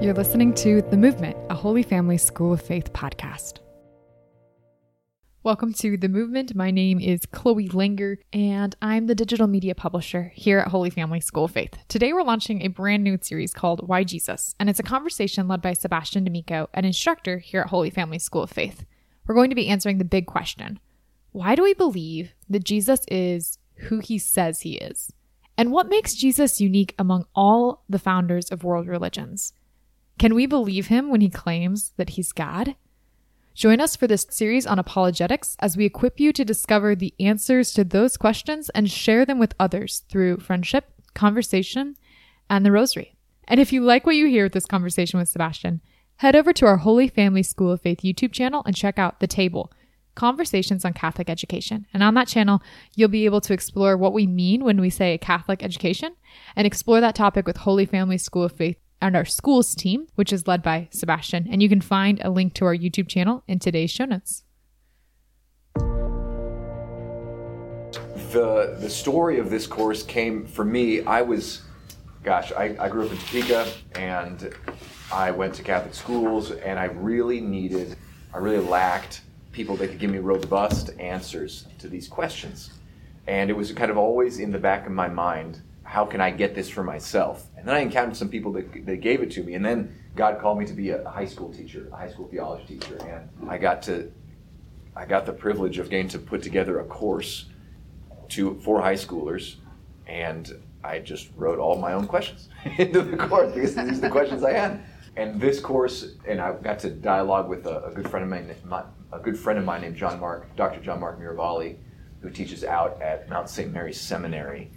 You're listening to The Movement, a Holy Family School of Faith podcast. Welcome to The Movement. My name is Chloe Langer, and I'm the digital media publisher here at Holy Family School of Faith. Today, we're launching a brand new series called Why Jesus, and it's a conversation led by Sebastian D'Amico, an instructor here at Holy Family School of Faith. We're going to be answering the big question Why do we believe that Jesus is who he says he is? And what makes Jesus unique among all the founders of world religions? Can we believe him when he claims that he's God? Join us for this series on apologetics as we equip you to discover the answers to those questions and share them with others through friendship, conversation, and the rosary. And if you like what you hear with this conversation with Sebastian, head over to our Holy Family School of Faith YouTube channel and check out The Table Conversations on Catholic Education. And on that channel, you'll be able to explore what we mean when we say Catholic education and explore that topic with Holy Family School of Faith and our schools team, which is led by Sebastian. And you can find a link to our YouTube channel in today's show notes. The, the story of this course came for me. I was, gosh, I, I grew up in Topeka and I went to Catholic schools and I really needed, I really lacked people that could give me robust answers to these questions. And it was kind of always in the back of my mind how can I get this for myself? And then I encountered some people that, that gave it to me. And then God called me to be a high school teacher, a high school theology teacher. And I got to, I got the privilege of getting to put together a course to, for high schoolers. And I just wrote all my own questions into the course because these are the questions I had. And this course, and I got to dialogue with a, a good friend of mine, my, a good friend of mine named John Mark, Dr. John Mark Miravalle, who teaches out at Mount St. Mary's Seminary.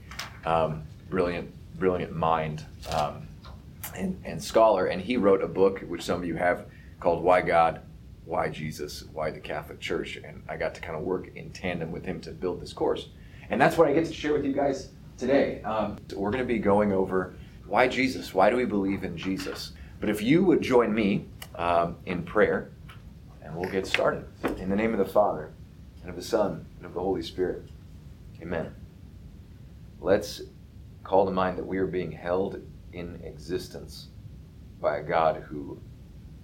Um, brilliant, brilliant mind um, and, and scholar. And he wrote a book, which some of you have, called Why God, Why Jesus, Why the Catholic Church. And I got to kind of work in tandem with him to build this course. And that's what I get to share with you guys today. Um, we're going to be going over why Jesus? Why do we believe in Jesus? But if you would join me um, in prayer, and we'll get started. In the name of the Father, and of the Son, and of the Holy Spirit. Amen. Let's call to mind that we are being held in existence by a God who,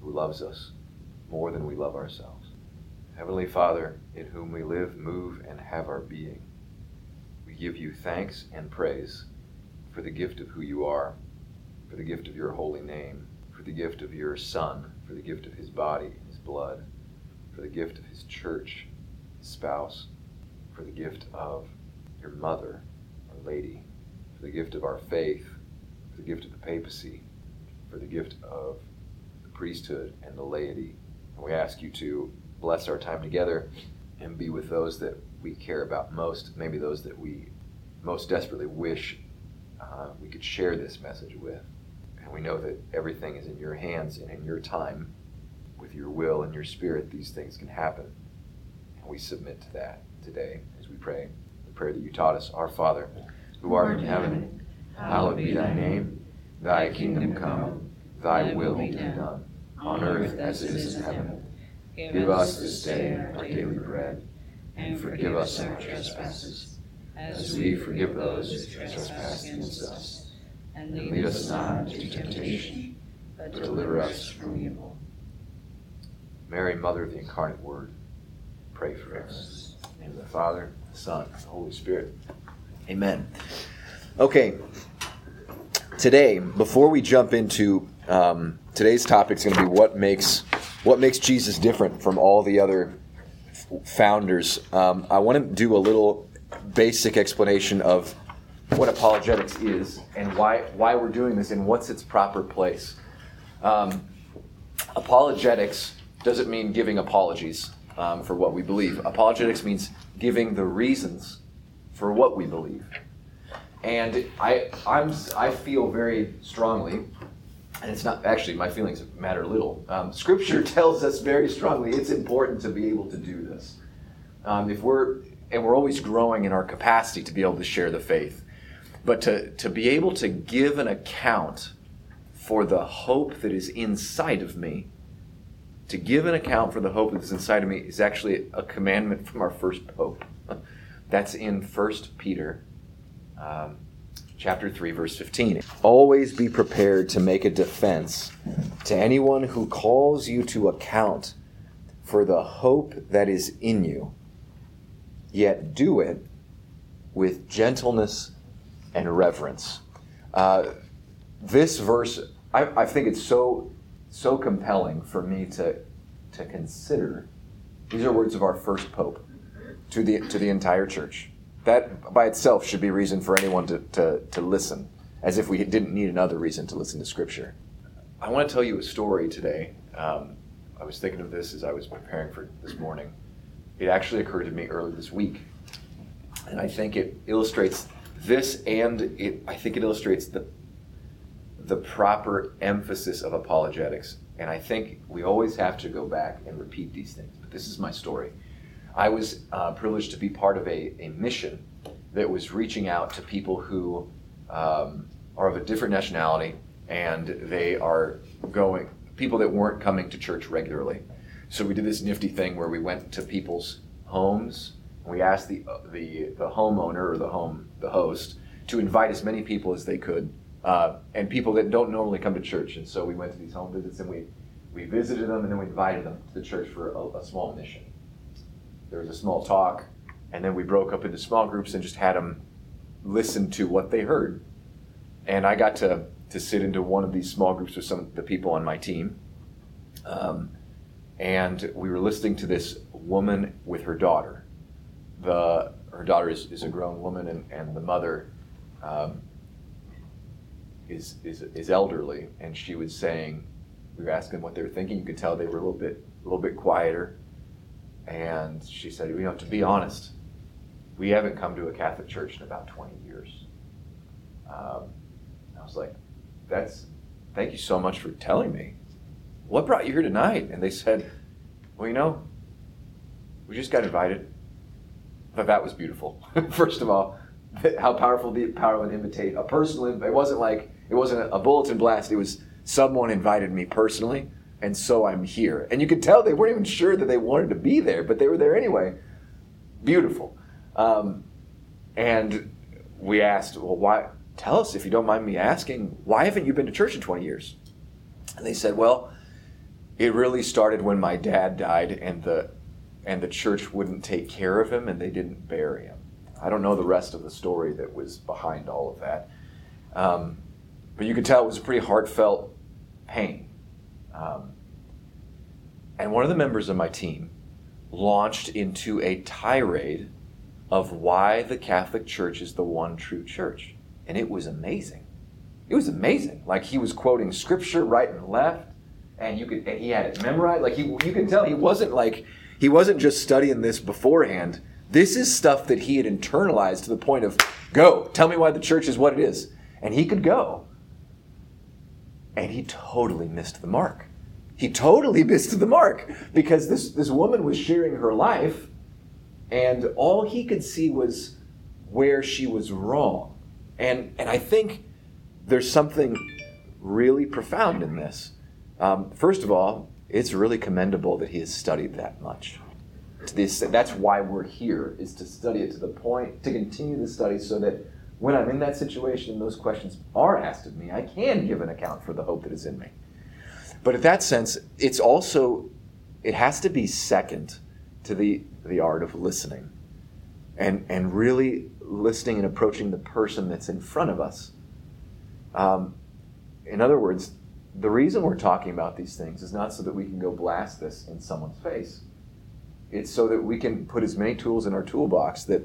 who loves us more than we love ourselves. Heavenly Father, in whom we live, move, and have our being, we give you thanks and praise for the gift of who you are, for the gift of your holy name, for the gift of your Son, for the gift of his body, his blood, for the gift of his church, his spouse, for the gift of your mother, our lady, for the gift of our faith, for the gift of the papacy, for the gift of the priesthood and the laity. And we ask you to bless our time together and be with those that we care about most, maybe those that we most desperately wish uh, we could share this message with. And we know that everything is in your hands and in your time. With your will and your spirit, these things can happen. And we submit to that today as we pray the prayer that you taught us Our Father who art in heaven, hallowed be thy name. Thy kingdom come, thy will be done, on earth as it is in heaven. Give us this day our daily bread, and forgive us our trespasses, as we forgive those who trespass against us. And lead us not into temptation, but deliver us from evil. Mary, Mother of the Incarnate Word, pray for us. In the Father, the Son, and the Holy Spirit. Amen. Okay. Today, before we jump into um, today's topic, is going to be what makes what makes Jesus different from all the other founders. Um, I want to do a little basic explanation of what apologetics is and why why we're doing this and what's its proper place. Um, apologetics doesn't mean giving apologies um, for what we believe. Apologetics means giving the reasons for what we believe. And I, I'm, I feel very strongly, and it's not actually my feelings matter little. Um, scripture tells us very strongly it's important to be able to do this. Um, if we're and we're always growing in our capacity to be able to share the faith, but to to be able to give an account for the hope that is inside of me, to give an account for the hope that is inside of me is actually a commandment from our first pope. That's in 1 Peter um, chapter 3, verse 15. Always be prepared to make a defense to anyone who calls you to account for the hope that is in you, yet do it with gentleness and reverence. Uh, this verse, I, I think it's so so compelling for me to to consider. These are words of our first pope to the to the entire church. That by itself should be reason for anyone to, to, to listen, as if we didn't need another reason to listen to Scripture. I want to tell you a story today. Um, I was thinking of this as I was preparing for this morning. It actually occurred to me earlier this week, and I think it illustrates this, and it, I think it illustrates the the proper emphasis of apologetics. And I think we always have to go back and repeat these things. But this is my story. I was uh, privileged to be part of a, a mission that was reaching out to people who um, are of a different nationality and they are going, people that weren't coming to church regularly. So we did this nifty thing where we went to people's homes. We asked the, the, the homeowner or the home, the host, to invite as many people as they could uh, and people that don't normally come to church. And so we went to these home visits and we, we visited them and then we invited them to the church for a, a small mission. There was a small talk, and then we broke up into small groups and just had them listen to what they heard. And I got to, to sit into one of these small groups with some of the people on my team. Um, and we were listening to this woman with her daughter. The, her daughter is, is a grown woman, and, and the mother um, is, is, is elderly, and she was saying, we were asking what they were thinking. You could tell they were a little bit a little bit quieter. And she said, you know, to be honest, we haven't come to a Catholic church in about 20 years. Um, I was like, that's thank you so much for telling me. What brought you here tonight? And they said, well, you know, we just got invited. But that was beautiful. First of all, how powerful the power of an invitation, a personal. It wasn't like it wasn't a bulletin blast. It was someone invited me personally, and so I'm here. And you could tell they weren't even sure that they wanted to be there, but they were there anyway. Beautiful. Um, and we asked, well, why? Tell us if you don't mind me asking. Why haven't you been to church in 20 years? And they said, well, it really started when my dad died, and the and the church wouldn't take care of him, and they didn't bury him. I don't know the rest of the story that was behind all of that. Um, but you could tell it was a pretty heartfelt pain. Um, and one of the members of my team launched into a tirade of why the Catholic Church is the one true church. And it was amazing. It was amazing. Like he was quoting scripture right and left, and you could and he had it memorized. Like he you can tell he wasn't like he wasn't just studying this beforehand. This is stuff that he had internalized to the point of, go, tell me why the church is what it is. And he could go. And he totally missed the mark. He totally missed the mark because this, this woman was sharing her life, and all he could see was where she was wrong. And, and I think there's something really profound in this. Um, first of all, it's really commendable that he has studied that much this that's why we're here is to study it to the point to continue the study so that when i'm in that situation and those questions are asked of me i can give an account for the hope that is in me but in that sense it's also it has to be second to the the art of listening and and really listening and approaching the person that's in front of us um, in other words the reason we're talking about these things is not so that we can go blast this in someone's face it's so that we can put as many tools in our toolbox that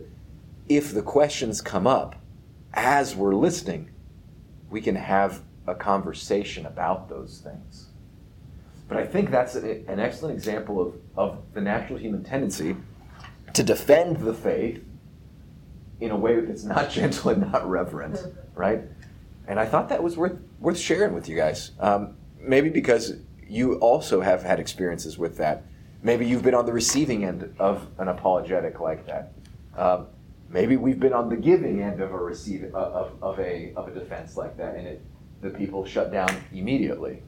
if the questions come up as we're listening, we can have a conversation about those things. But I think that's an excellent example of, of the natural human tendency to defend the faith in a way that's not gentle and not reverent, right? And I thought that was worth worth sharing with you guys. Um, maybe because you also have had experiences with that Maybe you've been on the receiving end of an apologetic like that. Um, maybe we've been on the giving end of a receive of, of a of a defense like that, and it the people shut down immediately.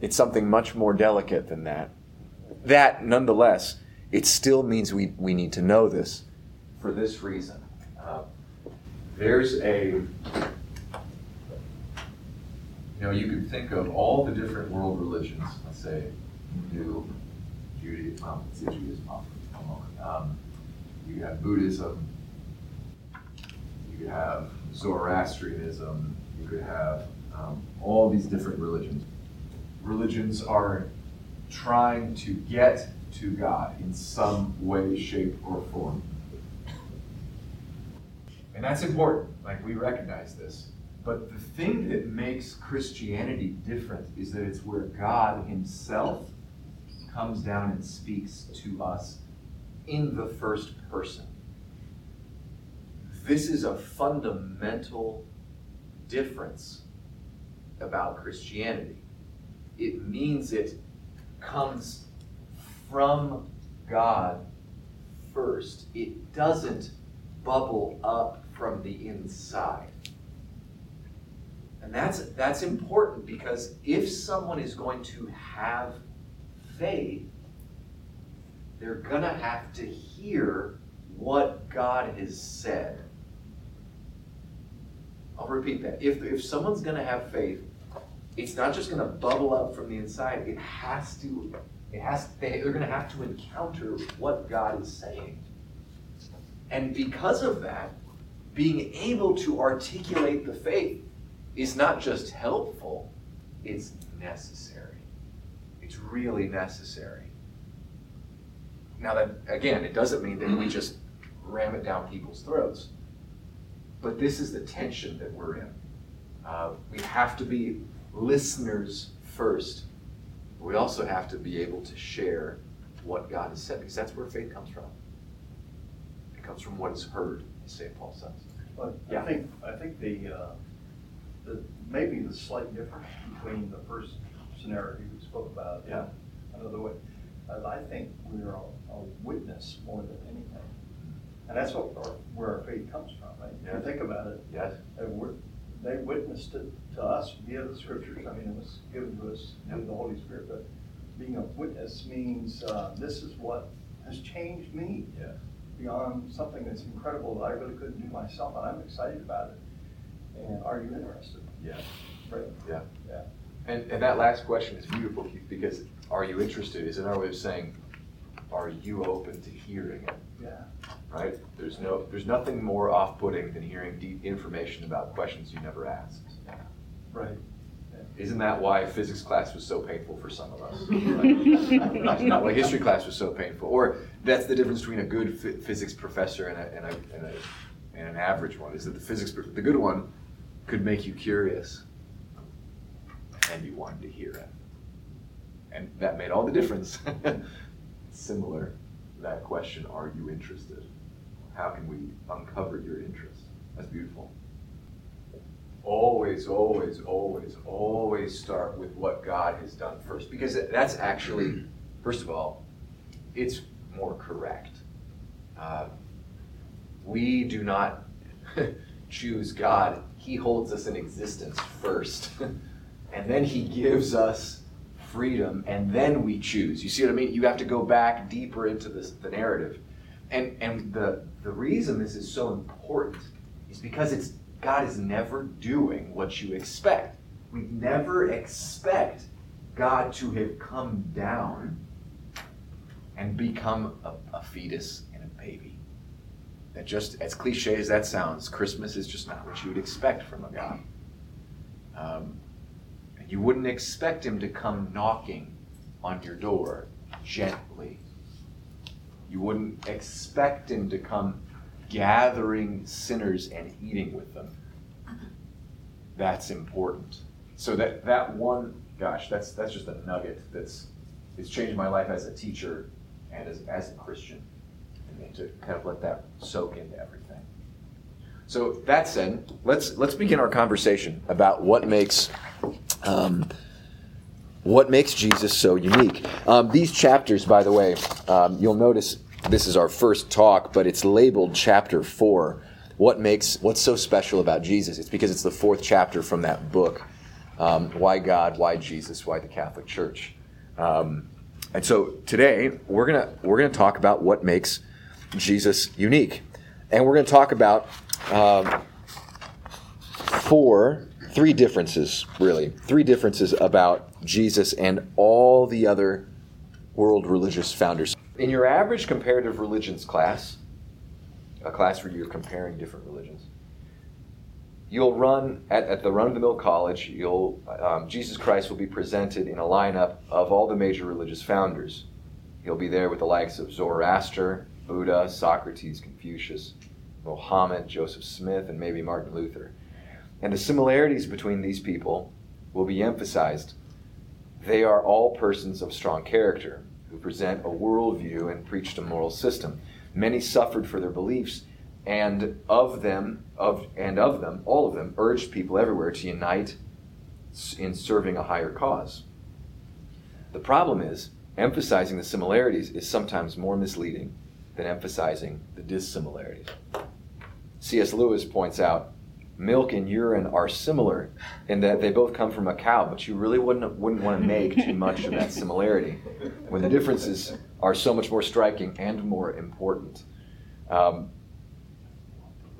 It's something much more delicate than that. That, nonetheless, it still means we, we need to know this for this reason. Uh, there's a You know, you could think of all the different world religions, let's say Hindu, Judaism, Judaism. Um, you have Buddhism, you could have Zoroastrianism, you could have um, all these different religions. Religions are trying to get to God in some way, shape, or form. And that's important. Like, we recognize this. But the thing that makes Christianity different is that it's where God Himself comes down and speaks to us in the first person. This is a fundamental difference about Christianity. It means it comes from God first, it doesn't bubble up from the inside. And that's, that's important because if someone is going to have faith, they're going to have to hear what God has said. I'll repeat that. If, if someone's going to have faith, it's not just going to bubble up from the inside. It has to, it has, they, they're going to have to encounter what God is saying. And because of that, being able to articulate the faith is not just helpful, it's necessary. It's really necessary. Now, that again, it doesn't mean that we just ram it down people's throats. But this is the tension that we're in. Uh, we have to be listeners first. We also have to be able to share what God has said, because that's where faith comes from. It comes from what is heard, as St. Paul says. But yeah. I think I think the, uh, the maybe the slight difference between the first scenario you spoke about yeah. another way. I think we're a, a witness more than anything. And that's what our, where our faith comes from, right? If you think about it, yes. They witnessed it to us via the scriptures. I mean, it was given to us through the Holy Spirit. But being a witness means uh, this is what has changed me yeah. beyond something that's incredible that I really couldn't do myself. And I'm excited about it. And are you interested? Yeah. Right. Yeah. Yeah. And, and that last question is beautiful because are you interested is another way of saying, are you open to hearing it? Yeah. Right? There's no there's nothing more off-putting than hearing deep information about questions you never asked. Right. Isn't that why physics class was so painful for some of us? like, not why history class was so painful. Or that's the difference between a good physics professor and, a, and, a, and, a, and an average one, is that the physics, the good one could make you curious and you wanted to hear it. And that made all the difference. Similar, that question, are you interested? How can we uncover your interest? That's beautiful. Always, always, always, always start with what God has done first. Because that's actually, first of all, it's more correct. Uh, we do not choose God, He holds us in existence first. and then He gives us freedom, and then we choose. You see what I mean? You have to go back deeper into this, the narrative. And, and the, the reason this is so important is because it's God is never doing what you expect. We never expect God to have come down and become a, a fetus and a baby. That just as cliche as that sounds, Christmas is just not what you would expect from a God. Um, you wouldn't expect him to come knocking on your door gently. You wouldn't expect him to come gathering sinners and eating with them. That's important. So that that one, gosh, that's that's just a nugget that's it's changed my life as a teacher and as, as a Christian. And to kind of let that soak into everything. So that said, let's let's begin our conversation about what makes um, what makes Jesus so unique. Um, these chapters, by the way, um, you'll notice this is our first talk, but it's labeled chapter four. What makes what's so special about Jesus? It's because it's the fourth chapter from that book. Um, why God? Why Jesus? Why the Catholic Church? Um, and so today we're gonna we're gonna talk about what makes Jesus unique, and we're gonna talk about um, four three differences, really. Three differences about Jesus and all the other world religious founders. In your average comparative religions class, a class where you're comparing different religions, you'll run at, at the run of the mill college, you'll, um, Jesus Christ will be presented in a lineup of all the major religious founders. He'll be there with the likes of Zoroaster, Buddha, Socrates, Confucius, Mohammed, Joseph Smith, and maybe Martin Luther. And the similarities between these people will be emphasized. They are all persons of strong character who present a worldview and preached a moral system. Many suffered for their beliefs, and of them, of and of them, all of them urged people everywhere to unite in serving a higher cause. The problem is, emphasizing the similarities is sometimes more misleading than emphasizing the dissimilarities. C.S. Lewis points out milk and urine are similar in that they both come from a cow, but you really wouldn't wouldn't want to make too much of that similarity when the differences are so much more striking and more important. Um,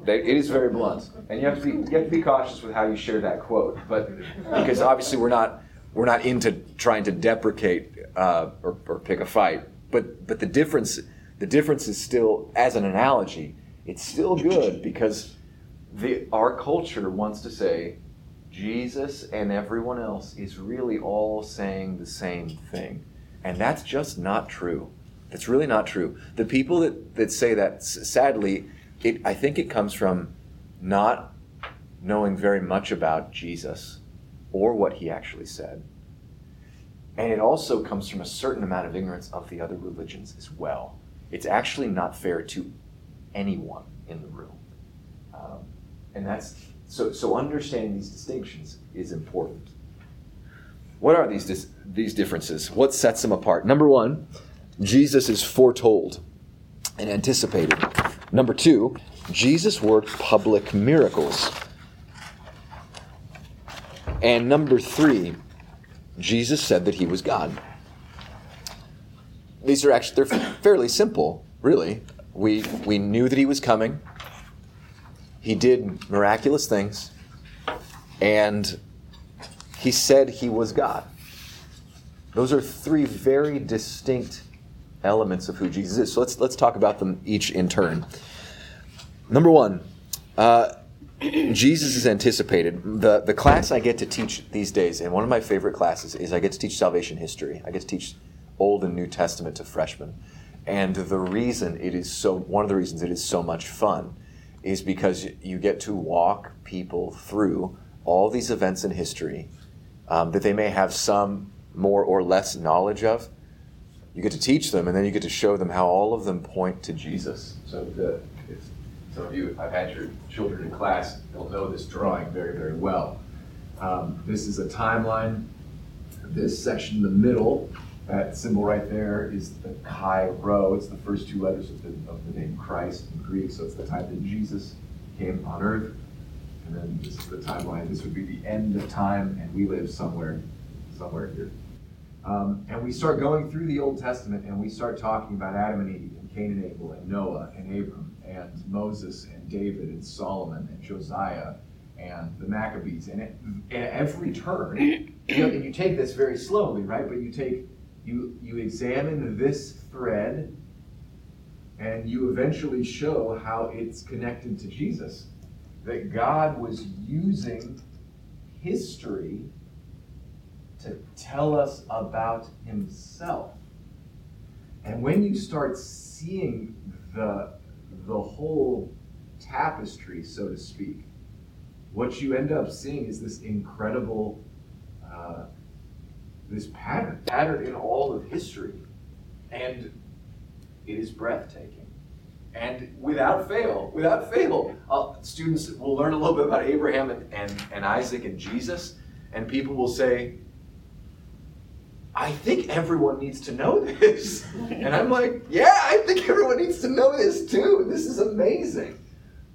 they, it is very blunt, and you have to be you have to be cautious with how you share that quote, but because obviously we're not we're not into trying to deprecate uh, or, or pick a fight, but but the difference the difference is still as an analogy, it's still good because the, our culture wants to say Jesus and everyone else is really all saying the same thing. And that's just not true. That's really not true. The people that, that say that, sadly, it, I think it comes from not knowing very much about Jesus or what he actually said. And it also comes from a certain amount of ignorance of the other religions as well. It's actually not fair to anyone in the room. And that's so, so understanding these distinctions is important. What are these, dis- these differences? What sets them apart? Number one, Jesus is foretold and anticipated. Number two, Jesus worked public miracles. And number three, Jesus said that he was God. These are actually they're fairly simple, really. We we knew that he was coming. He did miraculous things, and he said he was God. Those are three very distinct elements of who Jesus is. So let's let's talk about them each in turn. Number one, uh, Jesus is anticipated. The the class I get to teach these days, and one of my favorite classes is I get to teach salvation history. I get to teach Old and New Testament to freshmen. And the reason it is so one of the reasons it is so much fun is because you get to walk people through all these events in history um, that they may have some more or less knowledge of. You get to teach them, and then you get to show them how all of them point to Jesus. So, the, some of you, I've had your children in class, they'll know this drawing very, very well. Um, this is a timeline. This section in the middle, that symbol right there, is the Chi Rho. It's the first two letters of the, of the name Christ in Greek, so it's the time that Jesus came on earth. And then this is the timeline. This would be the end of time, and we live somewhere, somewhere here. Um, and we start going through the Old Testament, and we start talking about Adam and Eve, and Cain and Abel, and Noah, and Abram, and Moses, and David, and Solomon, and Josiah, and the Maccabees. And at every turn, you know, and you take this very slowly, right? But you take, you you examine this thread, and you eventually show how it's connected to Jesus that God was using history to tell us about himself. And when you start seeing the, the whole tapestry, so to speak, what you end up seeing is this incredible, uh, this pattern, pattern in all of history. And it is breathtaking. And without fail, without fail, uh, students will learn a little bit about Abraham and, and, and Isaac and Jesus, and people will say, I think everyone needs to know this. And I'm like, yeah, I think everyone needs to know this too. This is amazing.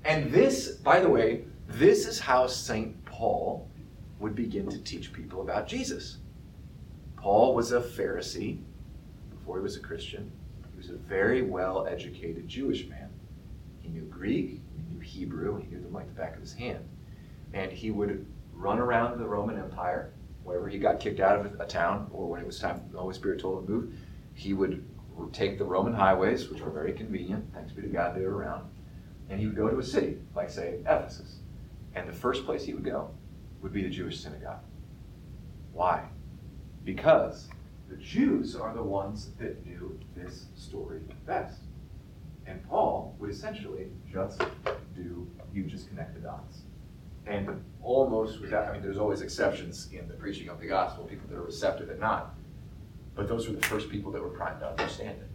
And this, by the way, this is how St. Paul would begin to teach people about Jesus. Paul was a Pharisee before he was a Christian He was a very well educated Jewish man. He knew Greek, he knew Hebrew, and he knew them like the back of his hand. And he would run around the Roman Empire, wherever he got kicked out of a town, or when it was time the Holy Spirit told him to move, he would take the Roman highways, which were very convenient, thanks be to God, they were around, and he would go to a city, like say Ephesus. And the first place he would go would be the Jewish synagogue. Why? Because the Jews are the ones that knew this story best. And Paul would essentially just do, you just connect the dots. And almost without, I mean, there's always exceptions in the preaching of the gospel, people that are receptive and not. But those were the first people that were primed to understand it.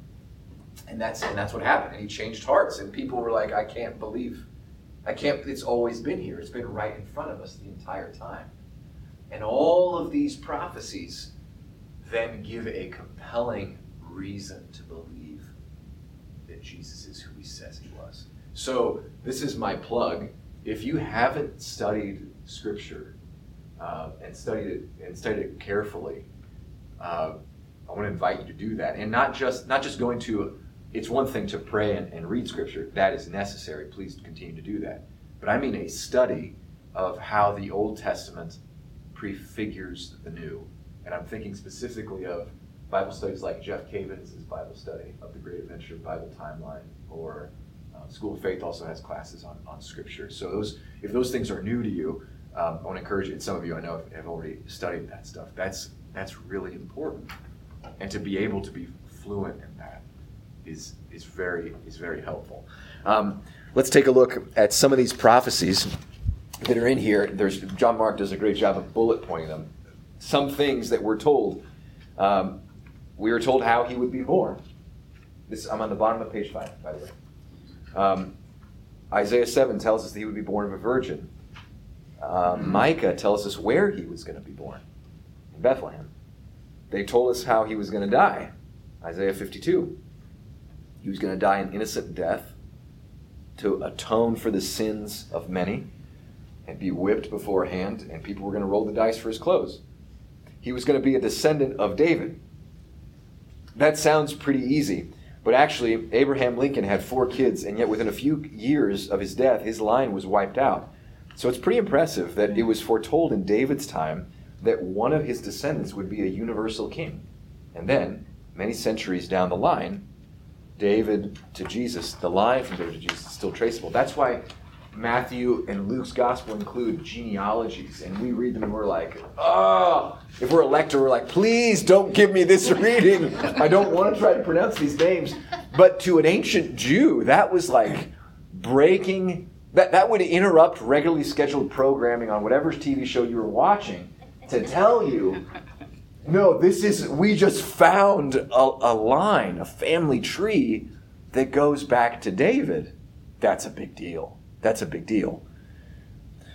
And that's and that's what happened. And he changed hearts. And people were like, I can't believe. I can't it's always been here. It's been right in front of us the entire time. And all of these prophecies then give a compelling reason to believe that Jesus is who he says he was. So this is my plug. If you haven't studied Scripture uh, and studied it and studied it carefully, uh, I want to invite you to do that, and not just not just going to. It's one thing to pray and, and read Scripture; that is necessary. Please continue to do that. But I mean a study of how the Old Testament prefigures the New, and I'm thinking specifically of Bible studies like Jeff Cavins' Bible study of the Great Adventure Bible Timeline, or uh, School of Faith also has classes on, on Scripture. So those, if those things are new to you, um, I want to encourage you. And some of you I know have, have already studied that stuff. That's that's really important and to be able to be fluent in that is is very is very helpful. Um, let's take a look at some of these prophecies that are in here. There's John Mark does a great job of bullet pointing them. Some things that we're told. Um, we were told how he would be born. This I'm on the bottom of page five, by the way. Um, Isaiah seven tells us that he would be born of a virgin. Uh, Micah tells us where he was going to be born in Bethlehem. They told us how he was going to die. Isaiah 52. He was going to die an innocent death to atone for the sins of many and be whipped beforehand, and people were going to roll the dice for his clothes. He was going to be a descendant of David. That sounds pretty easy, but actually, Abraham Lincoln had four kids, and yet within a few years of his death, his line was wiped out. So it's pretty impressive that it was foretold in David's time that one of his descendants would be a universal king. And then, many centuries down the line, David to Jesus, the line from David to Jesus is still traceable. That's why Matthew and Luke's gospel include genealogies, and we read them and we're like, oh, if we're a lector, we're like, please don't give me this reading. I don't want to try to pronounce these names. But to an ancient Jew, that was like breaking, that, that would interrupt regularly scheduled programming on whatever TV show you were watching to tell you no, this is, we just found a, a, line, a family tree that goes back to David. That's a big deal. That's a big deal.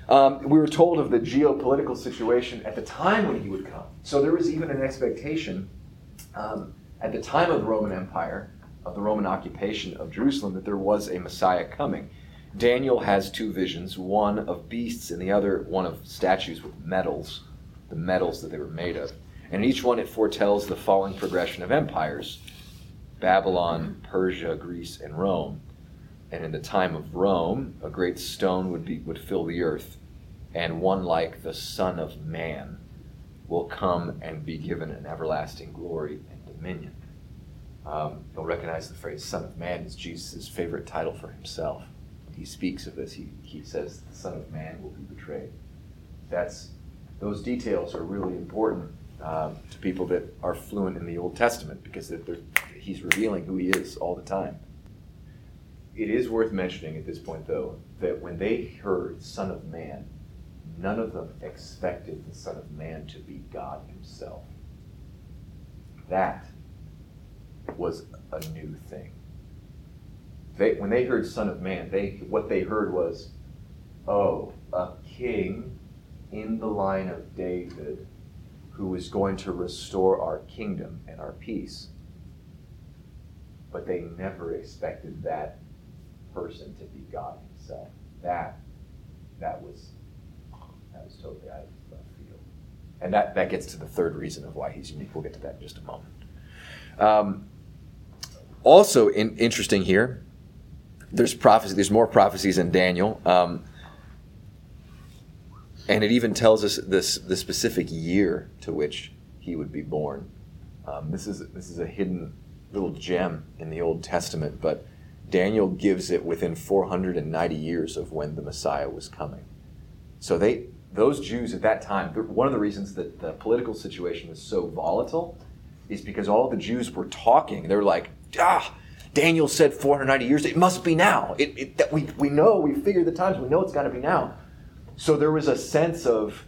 Um, we were told of the geopolitical situation at the time when he would come. So there was even an expectation um, at the time of the Roman Empire, of the Roman occupation of Jerusalem, that there was a Messiah coming. Daniel has two visions one of beasts and the other one of statues with metals, the metals that they were made of. And in each one, it foretells the falling progression of empires Babylon, Persia, Greece, and Rome. And in the time of Rome, a great stone would, be, would fill the earth, and one like the Son of Man will come and be given an everlasting glory and dominion. Um, you'll recognize the phrase Son of Man is Jesus' favorite title for himself. He speaks of this, he, he says, The Son of Man will be betrayed. That's those details are really important um, to people that are fluent in the Old Testament because he's revealing who he is all the time. It is worth mentioning at this point, though, that when they heard Son of Man, none of them expected the Son of Man to be God Himself. That was a new thing. They, when they heard Son of Man, they what they heard was, oh, a king in the line of David who is going to restore our kingdom and our peace. But they never expected that person to be God Himself. That that was that was totally out of left field. And that, that gets to the third reason of why he's unique. We'll get to that in just a moment. Um, also in, interesting here, there's prophecy. There's more prophecies in Daniel. Um, and it even tells us this the specific year to which he would be born. Um, this is this is a hidden little gem in the Old Testament, but Daniel gives it within 490 years of when the Messiah was coming. So they those Jews at that time, one of the reasons that the political situation was so volatile is because all the Jews were talking. They were like, ah, Daniel said 490 years. It must be now. It, it, that we, we know, we figured the times, we know it's got to be now. So there was a sense of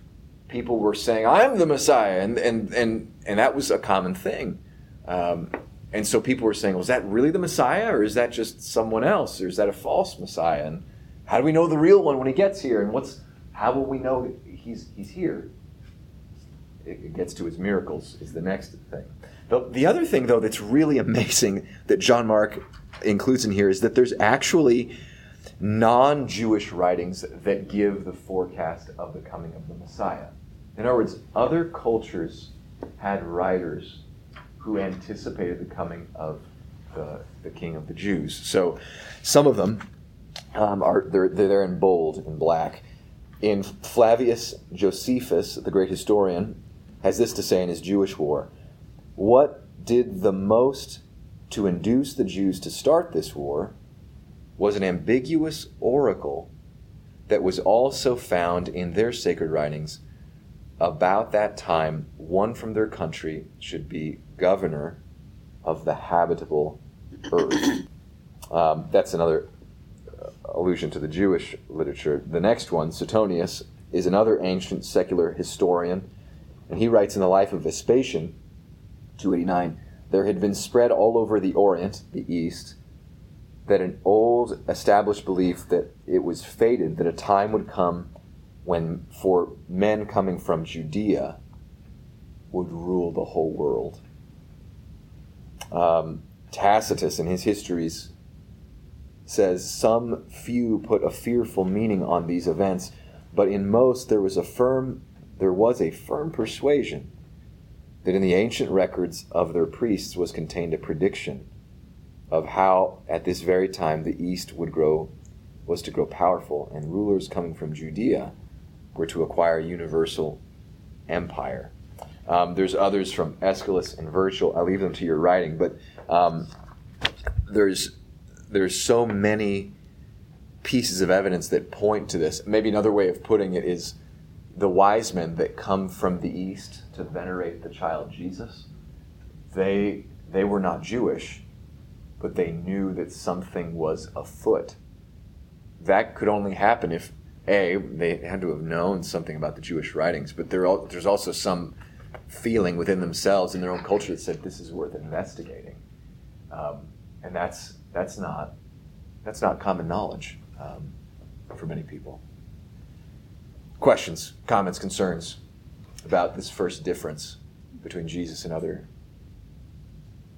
people were saying, I'm the Messiah. And, and, and, and that was a common thing. Um, and so people were saying, was that really the Messiah, or is that just someone else, or is that a false Messiah? And how do we know the real one when he gets here? And what's how will we know he's he's here? It gets to his miracles is the next thing. The, the other thing, though, that's really amazing that John Mark includes in here is that there's actually non-Jewish writings that give the forecast of the coming of the Messiah. In other words, other cultures had writers who anticipated the coming of the, the king of the Jews. So some of them um, are they're, they're in bold in black. In Flavius Josephus, the great historian, has this to say in his Jewish War: What did the most to induce the Jews to start this war was an ambiguous oracle that was also found in their sacred writings about that time one from their country should be governor of the habitable earth. Um, that's another uh, allusion to the Jewish literature. The next one, Suetonius, is another ancient secular historian, and he writes in the life of Vespasian, 289, there had been spread all over the Orient, the East, that an old established belief that it was fated that a time would come when for men coming from Judea would rule the whole world. Um, Tacitus, in his histories, says some few put a fearful meaning on these events, but in most there was a firm there was a firm persuasion that in the ancient records of their priests was contained a prediction of how at this very time the east would grow was to grow powerful and rulers coming from Judea were to acquire universal empire. Um, there's others from Aeschylus and Virgil. I'll leave them to your writing, but um, there's there's so many pieces of evidence that point to this. Maybe another way of putting it is the wise men that come from the east to venerate the child Jesus. They they were not Jewish, but they knew that something was afoot. That could only happen if a they had to have known something about the Jewish writings, but there there's also some feeling within themselves in their own culture that said this is worth investigating, um, and that's that's not that's not common knowledge um, for many people. Questions, comments, concerns about this first difference between Jesus and other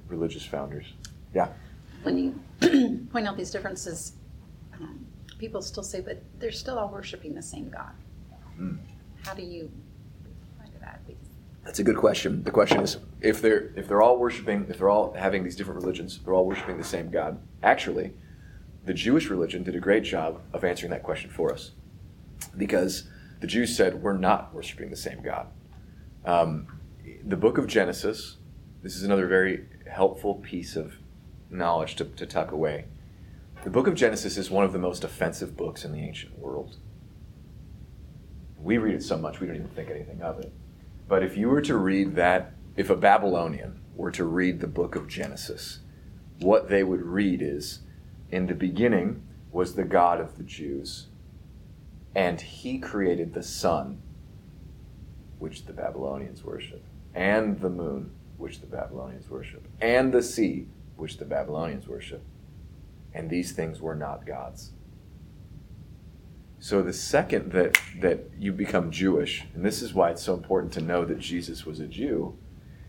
religious founders? Yeah. When you point out these differences, um, people still say, but they're still all worshiping the same God. Mm. How do you find that? That's a good question. The question is if they're if they're all worshiping, if they're all having these different religions, they're all worshiping the same God. Actually, the Jewish religion did a great job of answering that question for us, because the Jews said we're not worshiping the same God. Um, the book of Genesis. This is another very helpful piece of knowledge to, to tuck away. The book of Genesis is one of the most offensive books in the ancient world. We read it so much we don't even think anything of it. But if you were to read that, if a Babylonian were to read the book of Genesis, what they would read is In the beginning was the God of the Jews, and he created the sun, which the Babylonians worship, and the moon, which the Babylonians worship, and the sea, which the Babylonians worship and these things were not God's. So the second that that you become Jewish, and this is why it's so important to know that Jesus was a Jew,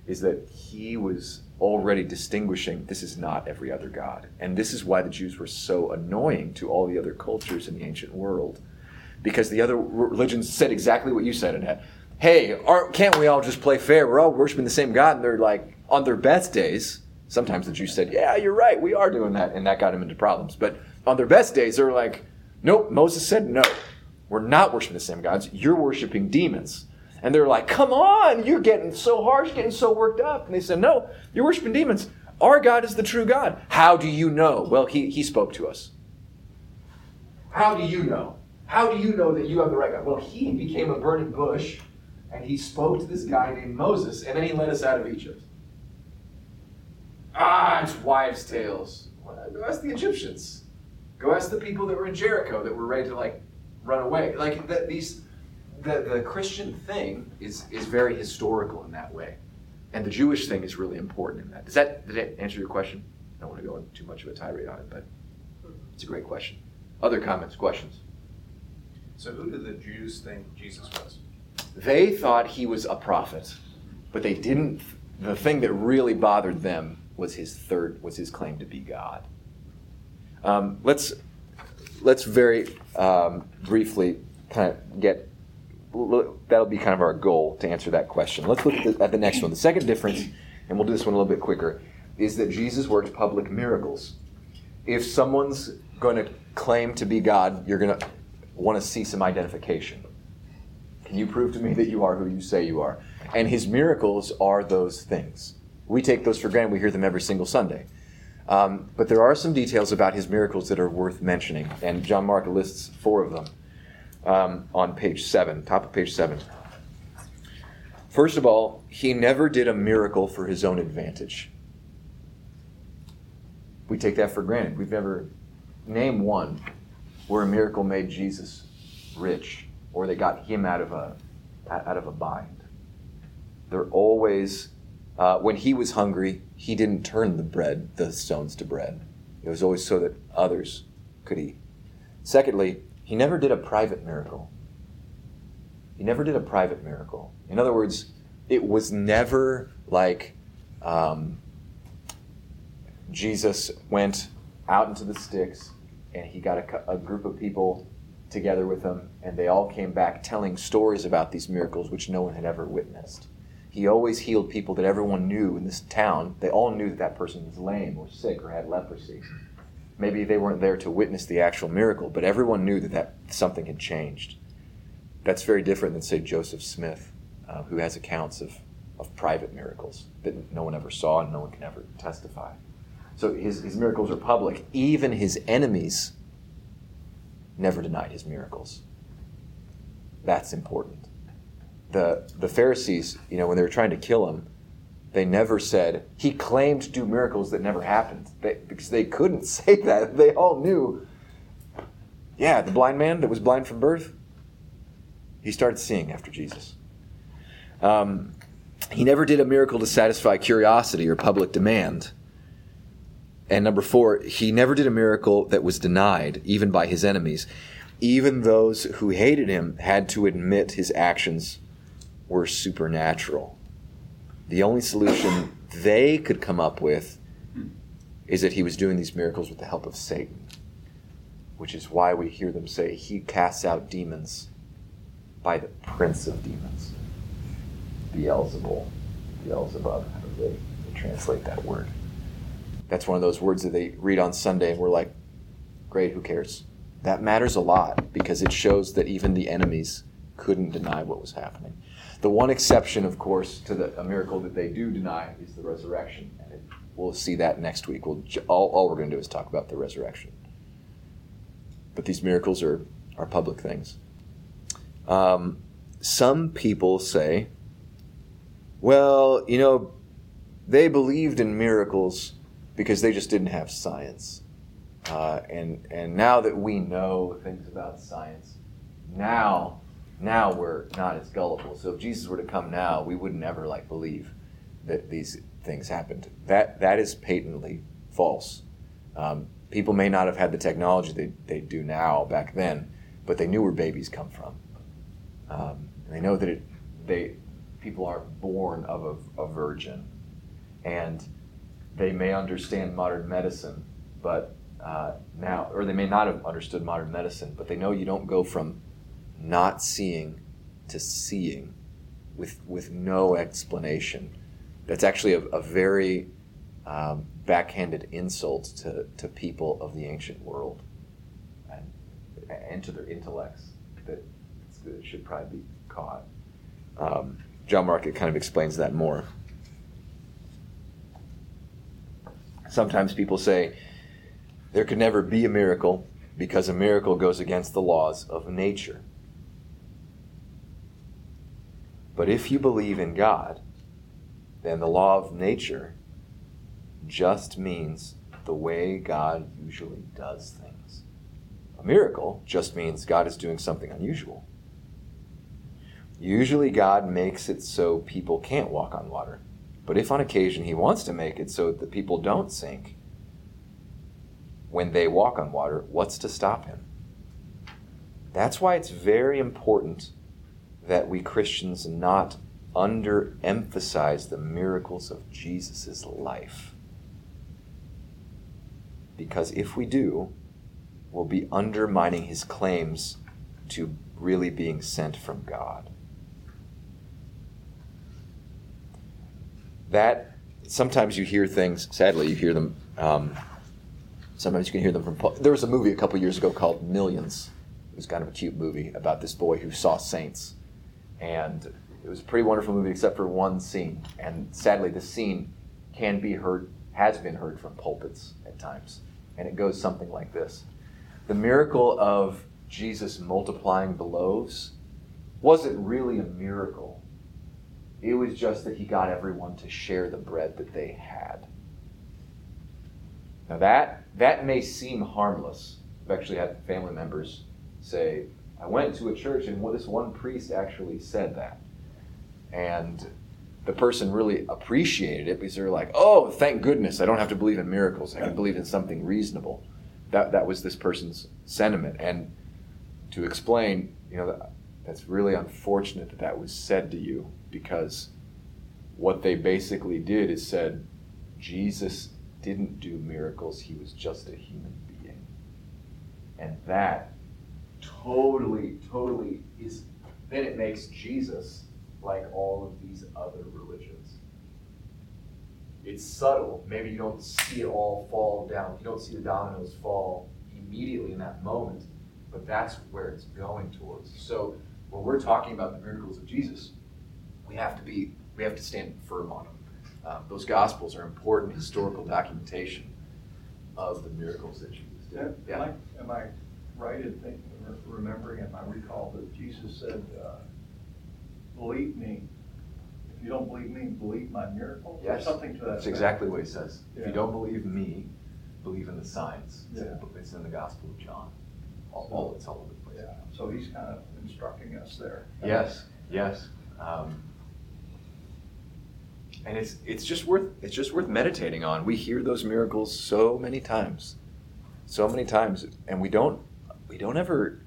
is that he was already distinguishing this is not every other god. And this is why the Jews were so annoying to all the other cultures in the ancient world. Because the other religions said exactly what you said, Annette. Hey, can't we all just play fair? We're all worshiping the same God, and they're like, on their best days, sometimes the Jews said, Yeah, you're right, we are doing that, and that got him into problems. But on their best days, they're like, Nope, Moses said no. We're not worshiping the same gods. You're worshiping demons. And they're like, Come on, you're getting so harsh, getting so worked up. And they said, No, you're worshiping demons. Our God is the true God. How do you know? Well, he, he spoke to us. How do you know? How do you know that you have the right God? Well, he became a burning bush and he spoke to this guy named Moses and then he led us out of Egypt. Ah, it's wives' tales. Go ask the Egyptians. Go ask the people that were in Jericho that were ready to like run away. Like the, these, the, the Christian thing is is very historical in that way, and the Jewish thing is really important in that. Does that did that answer your question? I don't want to go into too much of a tirade on it, but it's a great question. Other comments, questions? So who did the Jews think Jesus was? They thought he was a prophet, but they didn't. The thing that really bothered them was his third was his claim to be God. Um, let's let's very um, briefly kind of get that'll be kind of our goal to answer that question. Let's look at the, at the next one. The second difference, and we'll do this one a little bit quicker, is that Jesus worked public miracles. If someone's going to claim to be God, you're going to want to see some identification. Can you prove to me that you are who you say you are? And his miracles are those things. We take those for granted. We hear them every single Sunday. Um, but there are some details about his miracles that are worth mentioning, and John Mark lists four of them um, on page seven, top of page seven. First of all, he never did a miracle for his own advantage. We take that for granted. We've never named one where a miracle made Jesus rich or they got him out of a out of a bind. They're always uh, when he was hungry, he didn't turn the bread, the stones to bread. It was always so that others could eat. Secondly, he never did a private miracle. He never did a private miracle. In other words, it was never like um, Jesus went out into the sticks and he got a, a group of people together with him, and they all came back telling stories about these miracles which no one had ever witnessed. He always healed people that everyone knew in this town. They all knew that that person was lame or sick or had leprosy. Maybe they weren't there to witness the actual miracle, but everyone knew that, that something had changed. That's very different than, say, Joseph Smith, uh, who has accounts of, of private miracles that no one ever saw and no one can ever testify. So his, his miracles are public. Even his enemies never denied his miracles. That's important. The, the Pharisees, you know, when they were trying to kill him, they never said, he claimed to do miracles that never happened. They, because they couldn't say that. They all knew, yeah, the blind man that was blind from birth, he started seeing after Jesus. Um, he never did a miracle to satisfy curiosity or public demand. And number four, he never did a miracle that was denied, even by his enemies. Even those who hated him had to admit his actions were supernatural. The only solution they could come up with is that he was doing these miracles with the help of Satan, which is why we hear them say he casts out demons by the prince of demons, Beelzebul, Beelzebub, however they translate that word that's one of those words that they read on Sunday and we're like, great, who cares? That matters a lot because it shows that even the enemies couldn't deny what was happening. The one exception, of course, to the, a miracle that they do deny is the resurrection. And it, we'll see that next week. We'll, all, all we're going to do is talk about the resurrection. But these miracles are, are public things. Um, some people say, well, you know, they believed in miracles because they just didn't have science. Uh, and and now that we know things about science, now now we're not as gullible. So if Jesus were to come now, we would never like believe that these things happened. That that is patently false. Um, people may not have had the technology they, they do now back then, but they knew where babies come from. Um, and they know that it, they people aren't born of a, a virgin, and they may understand modern medicine, but uh, now, or they may not have understood modern medicine, but they know you don't go from not seeing to seeing with, with no explanation. That's actually a, a very um, backhanded insult to, to people of the ancient world and, and to their intellects. that, that should probably be caught. Um, John Mark kind of explains that more. Sometimes people say there could never be a miracle because a miracle goes against the laws of nature. But if you believe in God, then the law of nature just means the way God usually does things. A miracle just means God is doing something unusual. Usually, God makes it so people can't walk on water. But if on occasion He wants to make it so that people don't sink when they walk on water, what's to stop Him? That's why it's very important that we Christians not underemphasize the miracles of Jesus' life. Because if we do, we'll be undermining his claims to really being sent from God. That sometimes you hear things, sadly, you hear them. Um, sometimes you can hear them from. There was a movie a couple years ago called Millions. It was kind of a cute movie about this boy who saw saints. And it was a pretty wonderful movie, except for one scene. And sadly, the scene can be heard, has been heard from pulpits at times. And it goes something like this The miracle of Jesus multiplying the loaves wasn't really a miracle. It was just that he got everyone to share the bread that they had. Now that that may seem harmless. I've actually had family members say, I went to a church and this one priest actually said that. And the person really appreciated it because they're like, oh, thank goodness, I don't have to believe in miracles. I can believe in something reasonable. That, that was this person's sentiment. And to explain, you know, that, that's really unfortunate that that was said to you because what they basically did is said, Jesus didn't do miracles, he was just a human being. And that totally, totally is, then it makes Jesus like all of these other religions. It's subtle. Maybe you don't see it all fall down. You don't see the dominoes fall immediately in that moment, but that's where it's going towards. So when we're talking about the miracles of Jesus, we have to be we have to stand firm on them. Um, those gospels are important historical documentation of the miracles that Jesus did. Yeah. Am I, am I right in thinking, remembering, and I recall that Jesus said, uh, believe me. If you don't believe me, believe my miracle. Yes. Or something to that. That's effect. exactly what he says. If you don't believe me, believe in the signs. It's, Yeah. in, it's in the Gospel of John. All, all it's all over the place. Yeah, so he's kind of instructing us there. Yes, yes. Um, and it's it's just worth it's just worth meditating on. We hear those miracles so many times, so many times, and we don't we don't ever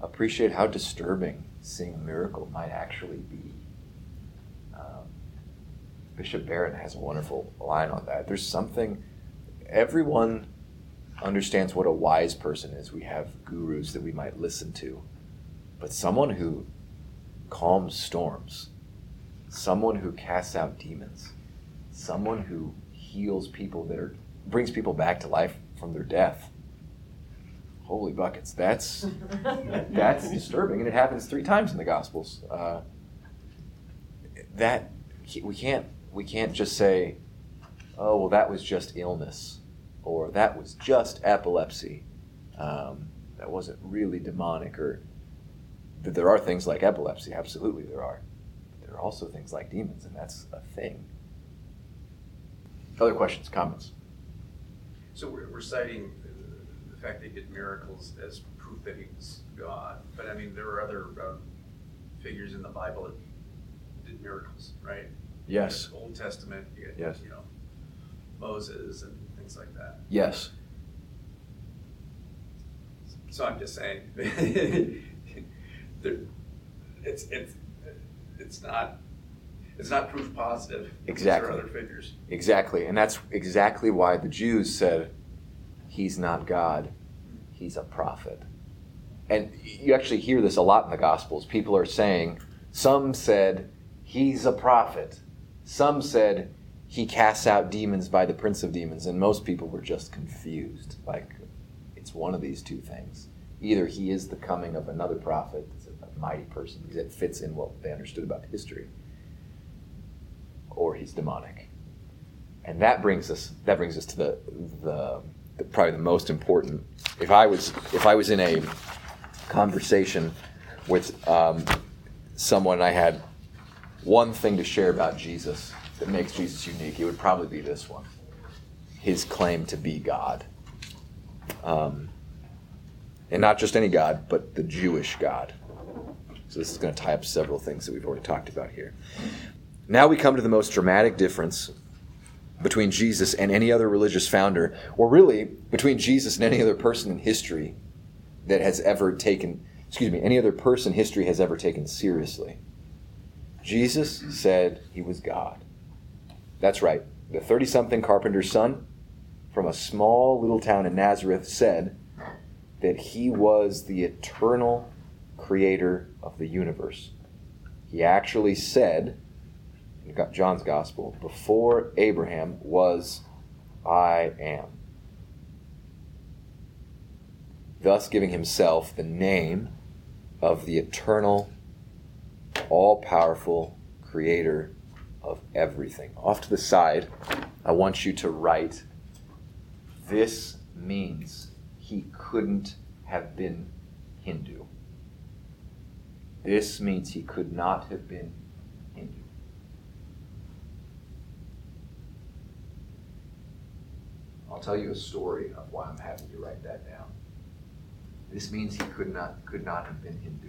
appreciate how disturbing seeing a miracle might actually be. Um, Bishop Barron has a wonderful line on that. There's something everyone understands what a wise person is. We have gurus that we might listen to, but someone who calms storms, someone who casts out demons, someone who heals people that are brings people back to life from their death. Holy buckets! That's that's disturbing, and it happens three times in the Gospels. Uh, that we can't we can't just say, "Oh, well, that was just illness," or "That was just epilepsy." Um, that wasn't really demonic, or there are things like epilepsy. Absolutely, there are. But there are also things like demons, and that's a thing. Other questions, comments? So we're, we're citing fact that he did miracles as proof that he was God, but I mean, there are other uh, figures in the Bible that did miracles, right? Yes. Old Testament, you get, Yes. you know, Moses and things like that. Yes. So I'm just saying, there, it's, it's, it's not, it's not proof positive. Exactly. Other figures. Exactly. And that's exactly why the Jews said, He's not God, He's a prophet. And you actually hear this a lot in the Gospels. People are saying, some said, He's a prophet. Some said, He casts out demons by the prince of demons. And most people were just confused. Like, it's one of these two things. Either he is the coming of another prophet, a mighty person, because it fits in what they understood about history, or he's demonic. And that brings us that brings us to the, the, the probably the most important. If I was if I was in a conversation with um, someone I had one thing to share about Jesus that makes Jesus unique, it would probably be this one his claim to be God. Um, and not just any God, but the Jewish God. So this is going to tie up several things that we've already talked about here. Now we come to the most dramatic difference between Jesus and any other religious founder, or really between Jesus and any other person in history that has ever taken, excuse me, any other person history has ever taken seriously. Jesus said he was God. That's right. The 30 something carpenter's son from a small little town in Nazareth said that he was the eternal creator of the universe. He actually said, John's Gospel, before Abraham was, I am. Thus giving himself the name of the eternal, all powerful creator of everything. Off to the side, I want you to write this means he couldn't have been Hindu. This means he could not have been Hindu. I'll tell you a story of why I'm having to write that down. This means he could not could not have been Hindu.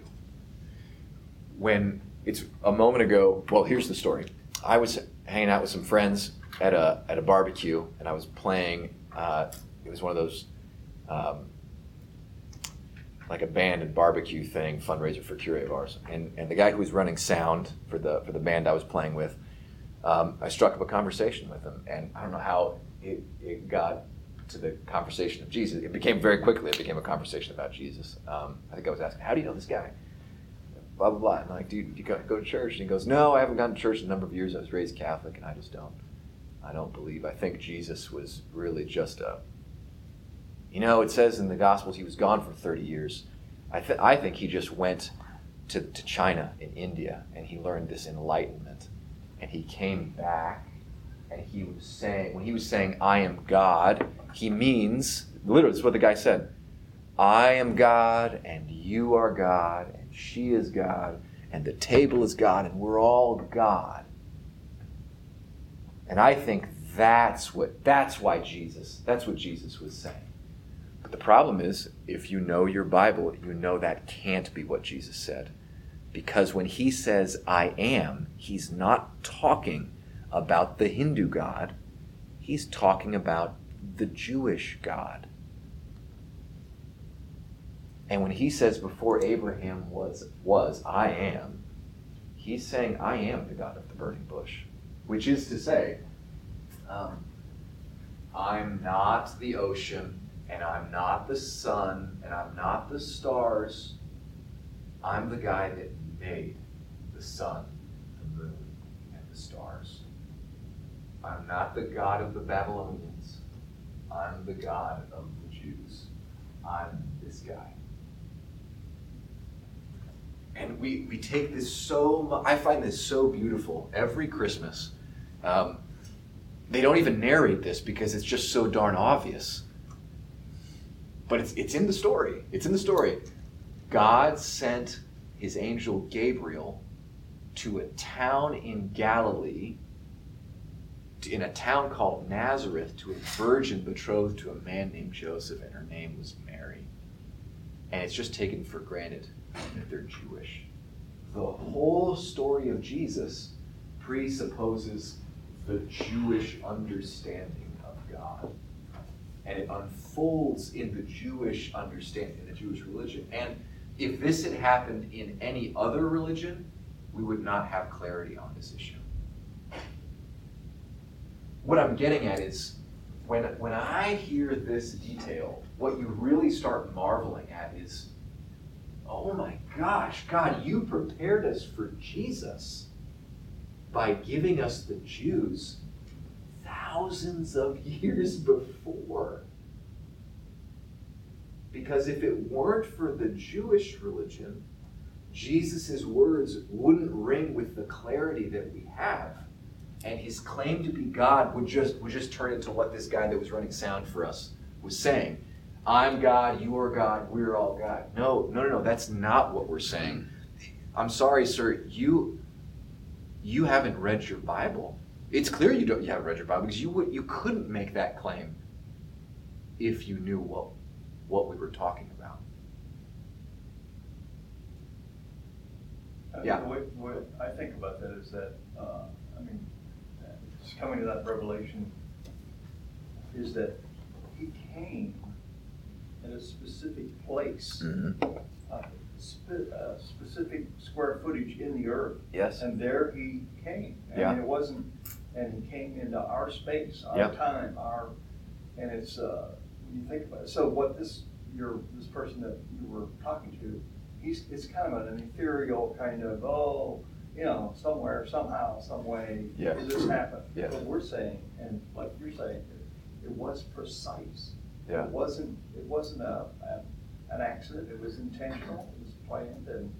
When it's a moment ago, well, here's the story. I was hanging out with some friends at a at a barbecue, and I was playing. Uh, it was one of those um, like a band and barbecue thing fundraiser for Curé of Ars, and and the guy who was running sound for the for the band I was playing with, um, I struck up a conversation with him, and I don't know how it, it got to the conversation of Jesus. It became very quickly. It became a conversation about Jesus. Um, I think I was asking, "How do you know this guy?" Blah blah blah. And I'm like, "Do you, do you go, go to church?" And he goes, "No, I haven't gone to church in a number of years. I was raised Catholic, and I just don't. I don't believe. I think Jesus was really just a you know, it says in the Gospels he was gone for 30 years. I, th- I think he just went to, to China in India and he learned this enlightenment. And he came back and he was saying, when he was saying, I am God, he means, literally, this is what the guy said I am God and you are God and she is God and the table is God and we're all God. And I think that's what that's why Jesus, that's what Jesus was saying. But the problem is, if you know your Bible, you know that can't be what Jesus said. Because when he says, I am, he's not talking about the Hindu God, he's talking about the Jewish God. And when he says, before Abraham was, was, I am, he's saying, I am the God of the burning bush. Which is to say, um, I'm not the ocean and I'm not the sun, and I'm not the stars. I'm the guy that made the sun, the moon, and the stars. I'm not the God of the Babylonians. I'm the God of the Jews. I'm this guy. And we, we take this so much, I find this so beautiful every Christmas. Um, they don't even narrate this because it's just so darn obvious but it's, it's in the story. It's in the story. God sent his angel Gabriel to a town in Galilee, in a town called Nazareth, to a virgin betrothed to a man named Joseph, and her name was Mary. And it's just taken for granted that they're Jewish. The whole story of Jesus presupposes the Jewish understanding of God and it unfolds in the Jewish understanding, in the Jewish religion. And if this had happened in any other religion, we would not have clarity on this issue. What I'm getting at is when, when I hear this detail, what you really start marveling at is oh my gosh, God, you prepared us for Jesus by giving us the Jews thousands of years before. Because if it weren't for the Jewish religion, Jesus' words wouldn't ring with the clarity that we have. And his claim to be God would just would just turn into what this guy that was running sound for us was saying. I'm God, you are God, we're all God. No, no, no, no, that's not what we're saying. I'm sorry, sir, you you haven't read your Bible. It's clear you don't you haven't read your Bible because you would you couldn't make that claim if you knew what what we were talking about. Uh, Yeah. The way, what I think about that is that, uh, I mean, uh, coming to that revelation, is that he came in a specific place, a spe- a specific square footage in the earth. Yes. And there he came. And Yeah. it wasn't, and he came into our space, Yeah. our time, our, and it's, uh, when you think about it, so what this, your, this person that you were talking to, he's, it's kind of an ethereal kind of, oh, you know, somewhere, somehow, some way, Yes. this happen? Yes. But we're saying, and like you're saying, it was precise. Yeah. It wasn't, it wasn't a, a- an accident, it was intentional, it was planned, and,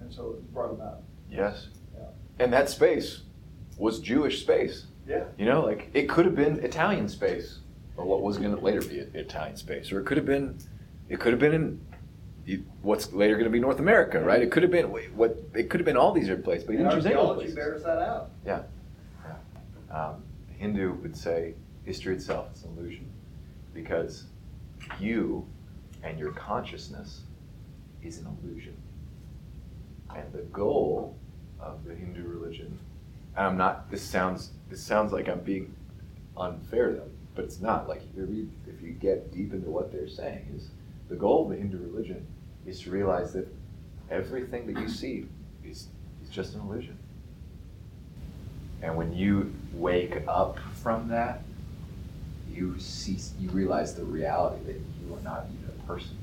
and so it was brought about. Yes. Yeah. And that space was Jewish space. Yeah. You know, like it could have been Italian space, or what was going to later be Italian space, or it could have been, it could have been in what's later going to be North America, right? It could have been what it could have been all these different places, but he didn't choose any archaeology bears that out. Yeah. yeah. Um, Hindu would say history itself is an illusion because you and your consciousness is an illusion. And the goal of the Hindu religion, and I'm not, this sounds, this sounds like I'm being unfair to them, but it's not. Like, if you, if you get deep into what they're saying, is the goal of the Hindu religion is to realize that everything that you see is, is just an illusion. And when you wake up from that, you cease, you realize the reality that you are not even a person,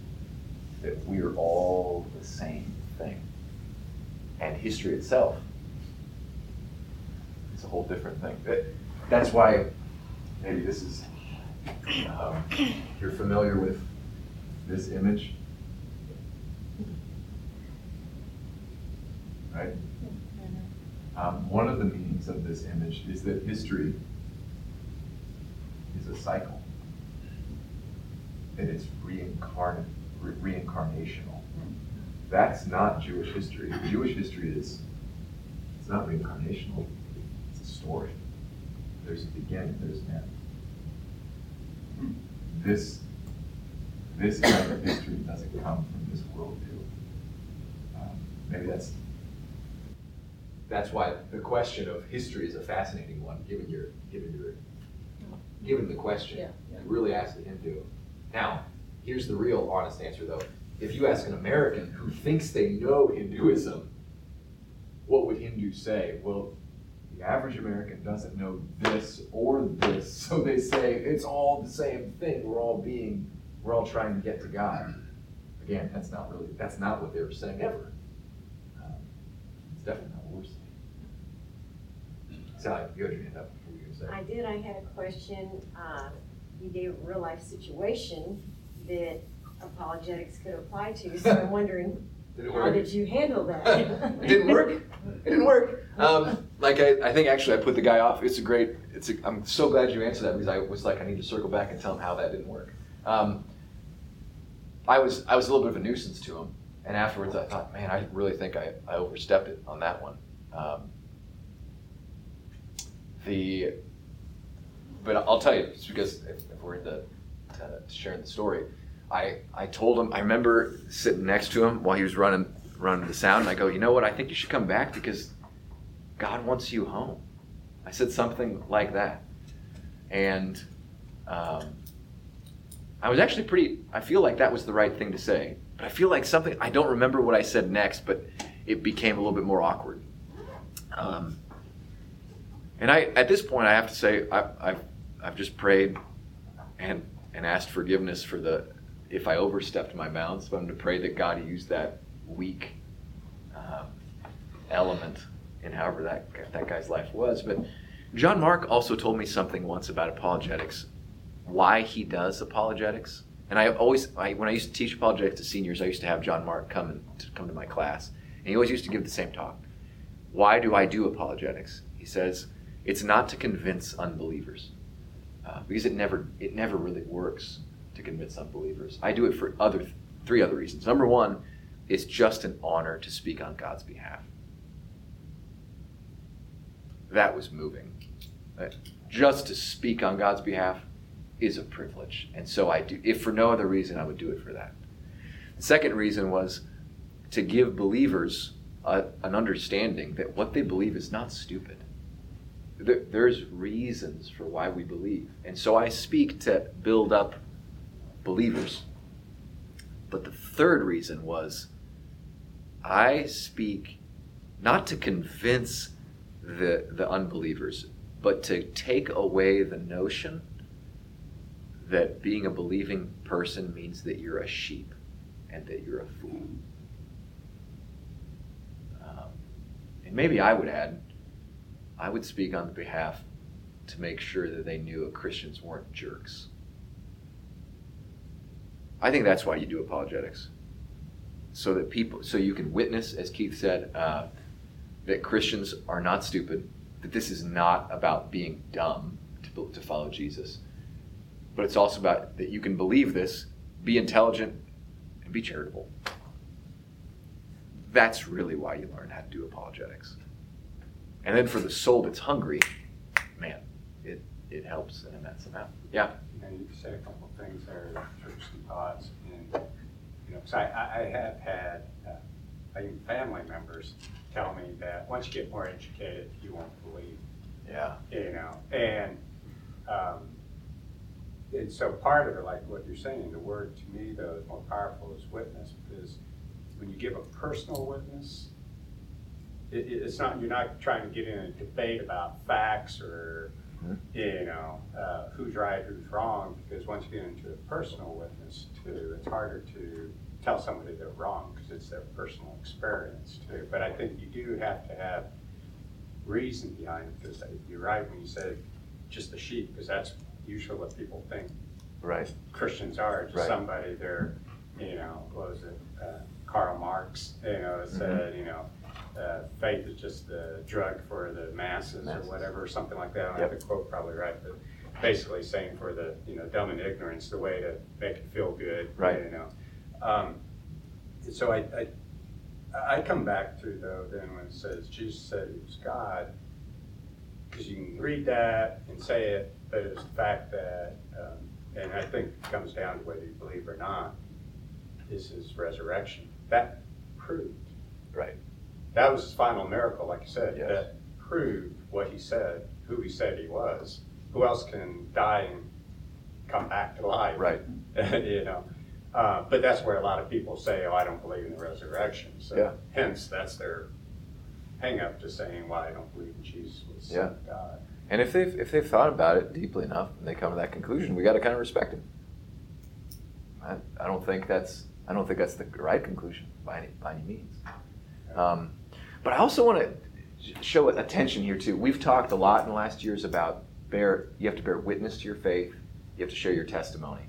that we are all the same thing. And history itself is a whole different thing. That, that's why maybe this is, um, you're familiar with this image, right? Um, one of the meanings of this image is that history is a cycle. That it's reincarnate, re- reincarnational. That's not Jewish history. Jewish history is, it's not reincarnational. It's a story. There's a beginning, there's an end. This, this kind of history doesn't come from this worldview. Um, Maybe that's that's why the question of history is a fascinating one, given your, given your, given the question. Yeah, You really ask the Hindu. Now, here's the real honest answer though. If you ask an American who thinks they know Hinduism, what would Hindus say? Well, the average American doesn't know this or this, so they say it's all the same thing. We're all being, we're all trying to get to God. Again, that's not really, that's not what they were saying ever. Um, It's definitely not what we're saying. Sally, you had your hand up. Were you I did, I had a question, uh, you gave a real life situation that apologetics could apply to, so I'm wondering, Did it how work? did you handle that? it didn't work. It didn't work. Um, like I, I think actually I put the guy off. It's a great. It's. A, I'm so glad you answered that because I was like I need to circle back and tell him how that didn't work. Um, I was I was a little bit of a nuisance to him, and afterwards I thought, man, I really think I, I overstepped it on that one. Um, the, but I'll tell you just because if, if we're into to sharing the story, I I told him I remember sitting next to him while he was running running the sound, and I go, you know what? I think you should come back because God wants you home. I said something like that, and um, I was actually pretty. I feel like that was the right thing to say, but I feel like something. I don't remember what I said next, but it became a little bit more awkward. Um, and I, at this point, I have to say, I, I've, I've just prayed and and asked forgiveness for the if I overstepped my bounds. But I'm to pray that God used that weak um, element in however that that guy's life was. But John Mark also told me something once about apologetics, why he does apologetics, And I always, I, when I used to teach apologetics to seniors, I used to have John Mark come and to come to my class, and he always used to give the same talk. Why do I do apologetics? He says, it's not to convince unbelievers, uh, because it never, it never really works to convince unbelievers. I do it for other, three other reasons. Number one, it's just an honor to speak on God's behalf. That was moving. Uh, just to speak on God's behalf is a privilege. And so I do, if for no other reason, I would do it for that. The second reason was to give believers a, an understanding that what they believe is not stupid. There, there's reasons for why we believe. And so I speak to build up believers. But the third reason was I speak not to convince the, the unbelievers, but to take away the notion that being a believing person means that you're a sheep and that you're a fool. Um, and maybe I would add, I would speak on behalf to make sure that they knew Christians weren't jerks. I think that's why you do apologetics, so that people, so you can witness, as Keith said, uh, that Christians are not stupid, that this is not about being dumb to, to follow Jesus but it's also about that you can believe this, be intelligent, and be charitable. That's really why you learn how to do apologetics. And then for the soul that's hungry, man, it, it helps an immense amount. Yeah. And you said a couple of things there, interesting thoughts. And, you know, because I, I have had uh, even family members tell me that once you get more educated, you won't believe. Yeah. You know, and um, and so part of it, like what you're saying, the word to me though is more powerful is witness because when you give a personal witness, it, it's not you're not trying to get in a debate about facts or mm-hmm. you know uh, who's right, who's wrong. Because once you get into a personal witness too, it's harder to tell somebody they're wrong because it's their personal experience too. But I think you do have to have reason behind it because you're right when you said just the sheep because that's usually what people think right. Christians are. Just right. somebody they're, you know, what was it? Uh, Karl Marx, you know, said, mm-hmm. you know, uh, faith is just the drug for the masses, masses. or whatever, something like that. I don't yep. have the quote probably right, but basically saying for the you know dumb and ignorance, the way to make it feel good, right? You know, um, so I, I I come back to though then when it says Jesus said he was God, because you can read that and say it, but it's the fact that, um, and I think it comes down to whether you believe or not, is his resurrection. That proved. Right. That was his final miracle, like you said. Yes. That proved what he said, who he said he was. Who else can die and come back to life? Right. you know. Uh, but that's where a lot of people say, "Oh, I don't believe in the resurrection." So, yeah. hence, that's their hang up to saying why I don't believe in Jesus was yeah. God. And if they've if they've thought about it deeply enough and they come to that conclusion, we got to kind of respect them. I, I don't think that's I don't think that's the right conclusion by any by any means. Um, but I also want to show attention here too. We've talked a lot in the last years about bear you have to bear witness to your faith, you have to share your testimony.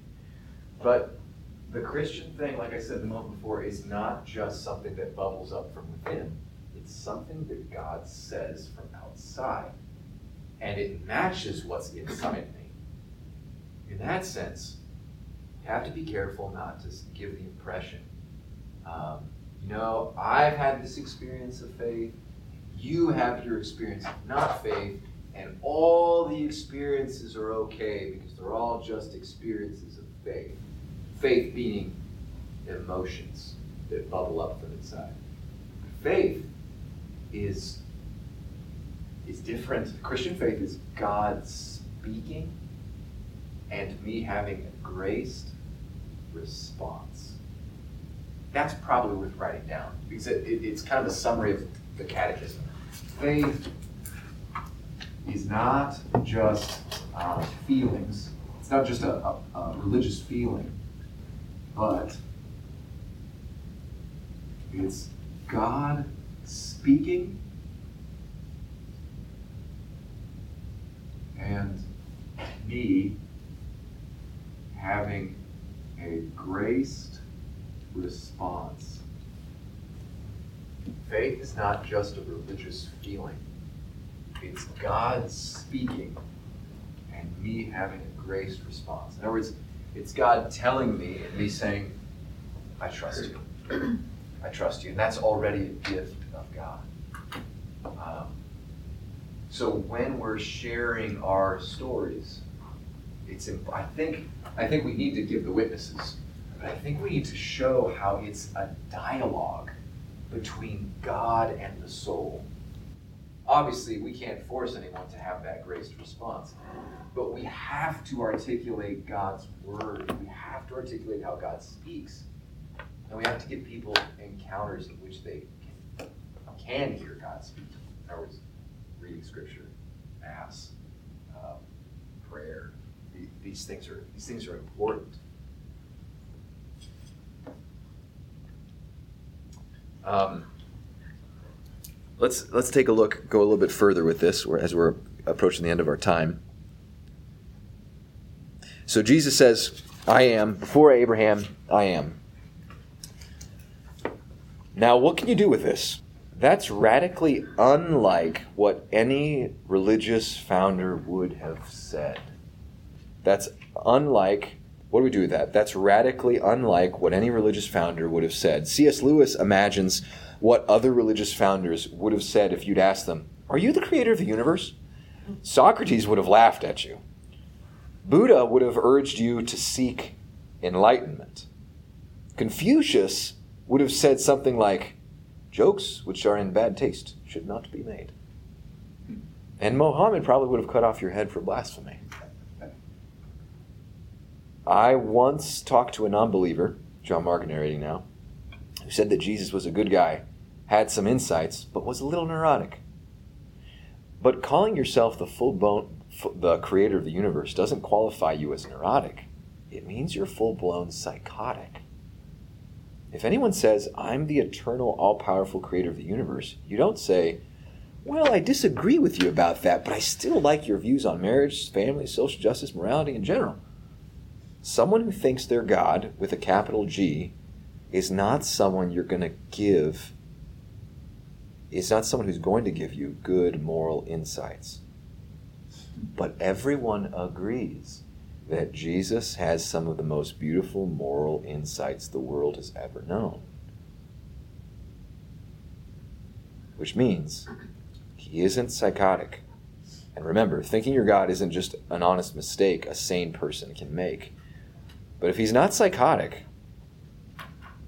But the Christian thing, like I said the moment before, is not just something that bubbles up from within. It's something that God says from outside and it matches what's inside me. In that sense, you have to be careful not to give the impression, um, you know, I've had this experience of faith, you have your experience of not faith, and all the experiences are okay because they're all just experiences of faith. Faith being emotions that bubble up from inside. Faith is is different. Christian faith is God speaking and me having a graced response. That's probably worth writing down because it, it, it's kind of a summary of the catechism. Faith is not just uh, feelings, it's not just a, a, a religious feeling, but it's God speaking and me having a graced response. Faith is not just a religious feeling, it's God speaking and me having a graced response. In other words, it's God telling me and me saying, I trust you. I trust you. And that's already a gift of God. Um, so when we're sharing our stories, it's imp- I think I think we need to give the witnesses, but I think we need to show how it's a dialogue between God and the soul. Obviously, we can't force anyone to have that graced response, but we have to articulate God's word. We have to articulate how God speaks. And we have to give people encounters in which they can, can hear God speak. In other words, reading scripture, mass, um, prayer. These things are these things are important. Um, let's let's take a look, go a little bit further with this, as we're approaching the end of our time. So Jesus says, "I am before Abraham. I am." Now, what can you do with this? That's radically unlike what any religious founder would have said. That's unlike, what do we do with that? That's radically unlike what any religious founder would have said. C.S. Lewis imagines what other religious founders would have said if you'd asked them, Are you the creator of the universe? Socrates would have laughed at you. Buddha would have urged you to seek enlightenment. Confucius would have said something like, Jokes which are in bad taste should not be made. And Mohammed probably would have cut off your head for blasphemy. I once talked to a non believer, John Mark narrating now, who said that Jesus was a good guy, had some insights, but was a little neurotic. But calling yourself the full bone, the creator of the universe doesn't qualify you as neurotic. It means you're full blown psychotic. If anyone says, I'm the eternal, all powerful creator of the universe, you don't say, Well, I disagree with you about that, but I still like your views on marriage, family, social justice, morality in general. Someone who thinks they're God with a capital G is not someone you're going to give, is not someone who's going to give you good moral insights. But everyone agrees that Jesus has some of the most beautiful moral insights the world has ever known. Which means he isn't psychotic. And remember, thinking you're God isn't just an honest mistake a sane person can make. But if he's not psychotic,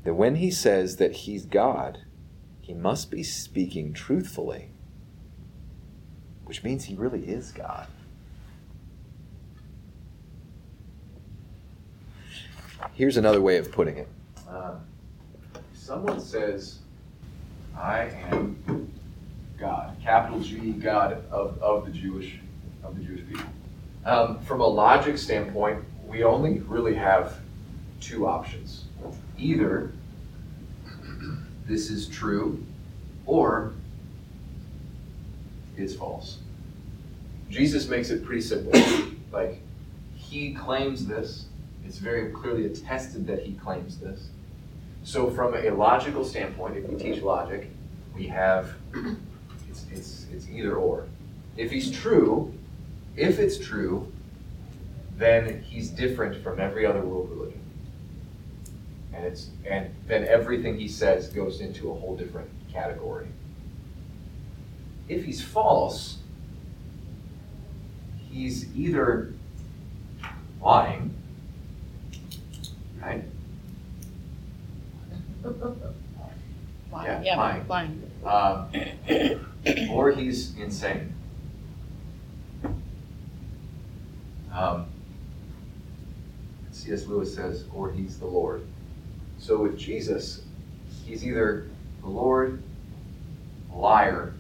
then when he says that he's God, he must be speaking truthfully, which means he really is God. Here's another way of putting it. Uh, someone says, I am God, capital G, God of, of the Jewish of the Jewish people. Um, from a logic standpoint, we only really have two options. Either this is true or it's false. Jesus makes it pretty simple. like, he claims this, it's very clearly attested that he claims this. So, from a logical standpoint, if we teach logic, we have it's, it's, it's either or. If he's true, if it's true, then he's different from every other world religion. And it's and then everything he says goes into a whole different category. If he's false, he's either lying, right? Lying. Yeah, lying. lying. Um, or he's insane. Um, C.S. Lewis says, or he's the Lord. So with Jesus, he's either the Lord, a liar,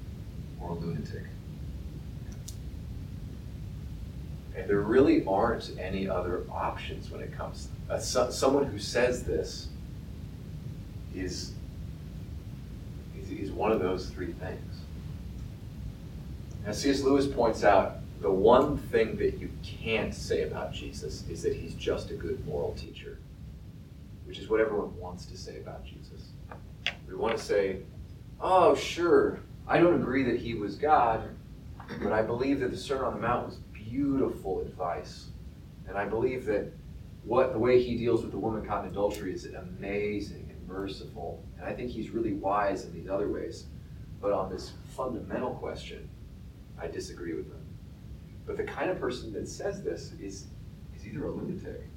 or a lunatic. And there really aren't any other options when it comes. Uh, so, someone who says this is, is, is one of those three things. As C.S. Lewis points out, the one thing that you can't say about Jesus is that he's just a good moral teacher. which is what everyone wants to say about Jesus. We want to say, oh, sure, I don't agree that he was God, but I believe that the Sermon on the Mount was beautiful advice. And I believe that what the way he deals with the woman caught in adultery is amazing and merciful. And I think he's really wise in these other ways. But on this fundamental question, I disagree with him. But the kind of person that says this is, is either a lunatic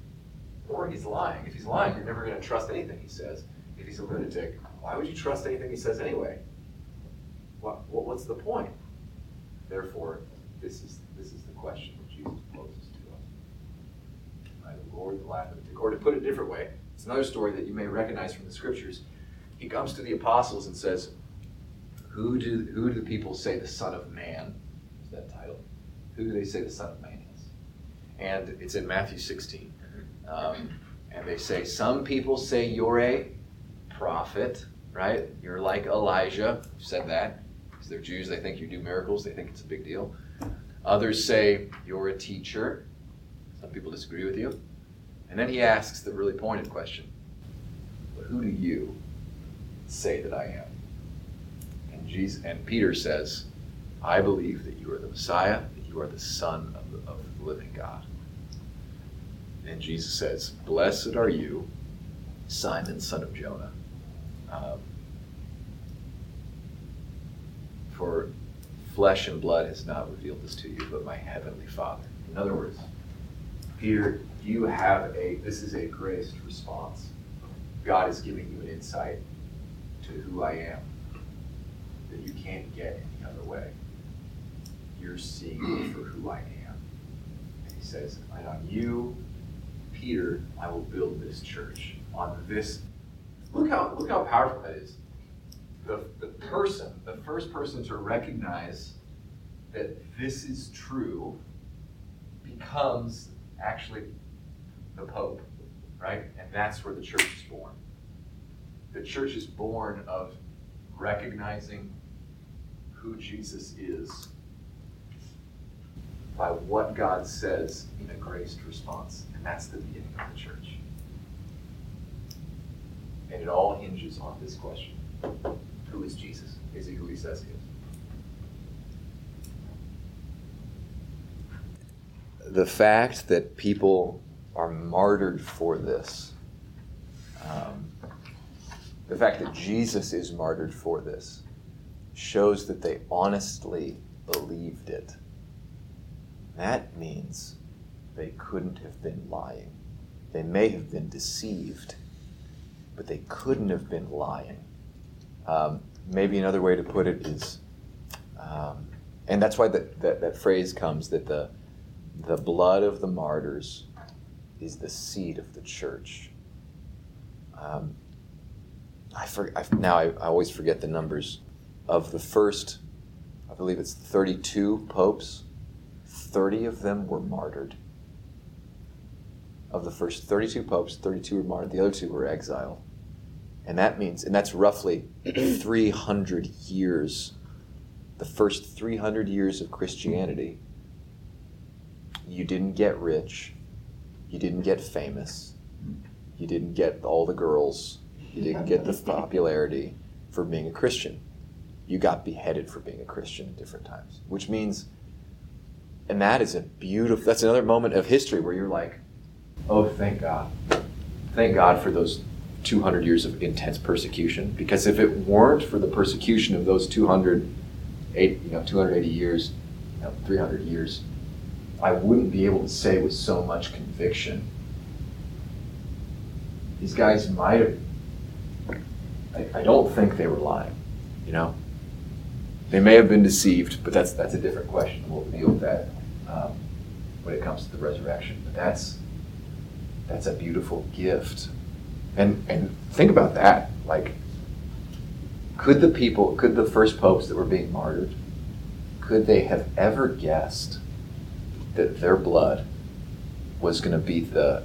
or he's lying. If he's lying, you're never going to trust anything he says. If he's a lunatic, why would you trust anything he says anyway? What, what, what's the point? Therefore, this is, this is the question that Jesus poses to us. Right, the Lord, the lack of Or to put it a different way, it's another story that you may recognize from the scriptures. He comes to the apostles and says, Who do, who do the people say the Son of Man? Is that title? Who do they say the Son of Man is? And it's in Matthew 16. Um, and they say, Some people say you're a prophet, right? You're like Elijah. You've said that. Because they're Jews, they think you do miracles, they think it's a big deal. Others say you're a teacher. Some people disagree with you. And then he asks the really pointed question But who do you say that I am? And, Jesus, and Peter says, I believe that you are the Messiah, are the Son of the, of the living God. And Jesus says, Blessed are you, Simon, son of Jonah. Um, for flesh and blood has not revealed this to you, but my heavenly Father. In other words, Peter, you have a, this is a graced response. God is giving you an insight to who I am that you can't get any other way. You're seeing me for who I am. And he says, and on you, Peter, I will build this church. On this, look how look how powerful that is the, the person, the first person to recognize that this is true becomes actually the Pope, right? And that's where the church is born. The church is born of recognizing who Jesus is by what God says in a graced response. And that's the beginning of the church. And it all hinges on this question who is Jesus? Is he who he says he is? The fact that people are martyred for this, um, the fact that Jesus is martyred for this, shows that they honestly believed it. That means they couldn't have been lying. They may have been deceived, but they couldn't have been lying. Um, maybe another way to put it is, um, and that's why that, that, that phrase comes that the, the blood of the martyrs is the seed of the church. Um, I, for, I now I, I, always forget the numbers of the first, I believe it's 32 popes. 30 of them were martyred. Of the first 32 popes, 32 were martyred. The other two were exiled. And that means, and that's roughly 300 years, the first 300 years of Christianity. You didn't get rich, you didn't get famous, you didn't get all the girls, you didn't get the popularity for being a Christian. You got beheaded for being a Christian at different times, which means, and that is a beautiful, that's another moment of history where you're like, oh, thank God. Thank God for those 200 years of intense persecution. Because if it weren't for the persecution of those 200, eight, you know, 280 years, you know, 300 years, I wouldn't be able to say with so much conviction. These guys might have. I, I don't think they were lying, you know. They may have been deceived, but that's that's a different question. We'll deal with that um, when it comes to the resurrection. But that's that's a beautiful gift and and think about that. Like, could the people, could the first popes that were being martyred, could they have ever guessed that their blood was going to be the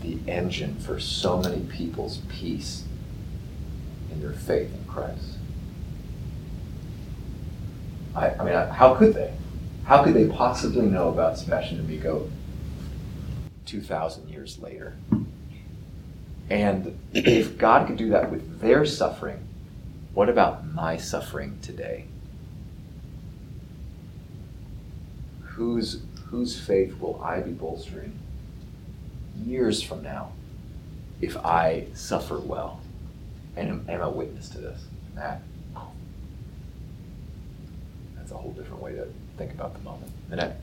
the engine for so many people's peace in their faith in Christ? I, I mean, how could they? How could they possibly know about Sebastian D'Amico 2,000 years later? And if God could do that with their suffering, what about my suffering today? Whose, whose faith will I be bolstering years from now if I suffer well and am, am a witness to this? That, that's a whole different way to think about the moment. Annette?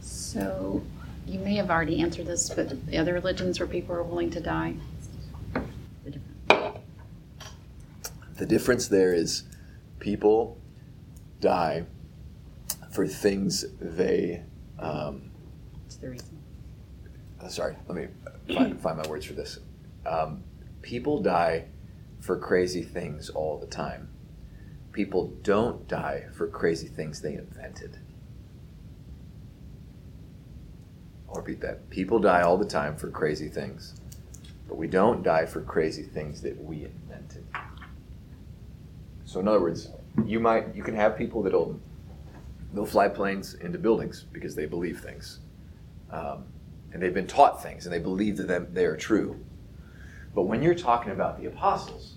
So you may have already answered this, but the other religions where people are willing to die? The different- The difference there is people die for things they. Um, What's the reason? uh, sorry, let me find, find my words for this. Um, people die for crazy things all the time. People don't die for crazy things they invented. I'll that. People die all the time for crazy things, but we don't die for crazy things that we invented. So, in other words, you might you can have people that'll they'll fly planes into buildings because they believe things, um, and they've been taught things and they believe that they are true. But when you're talking about the apostles,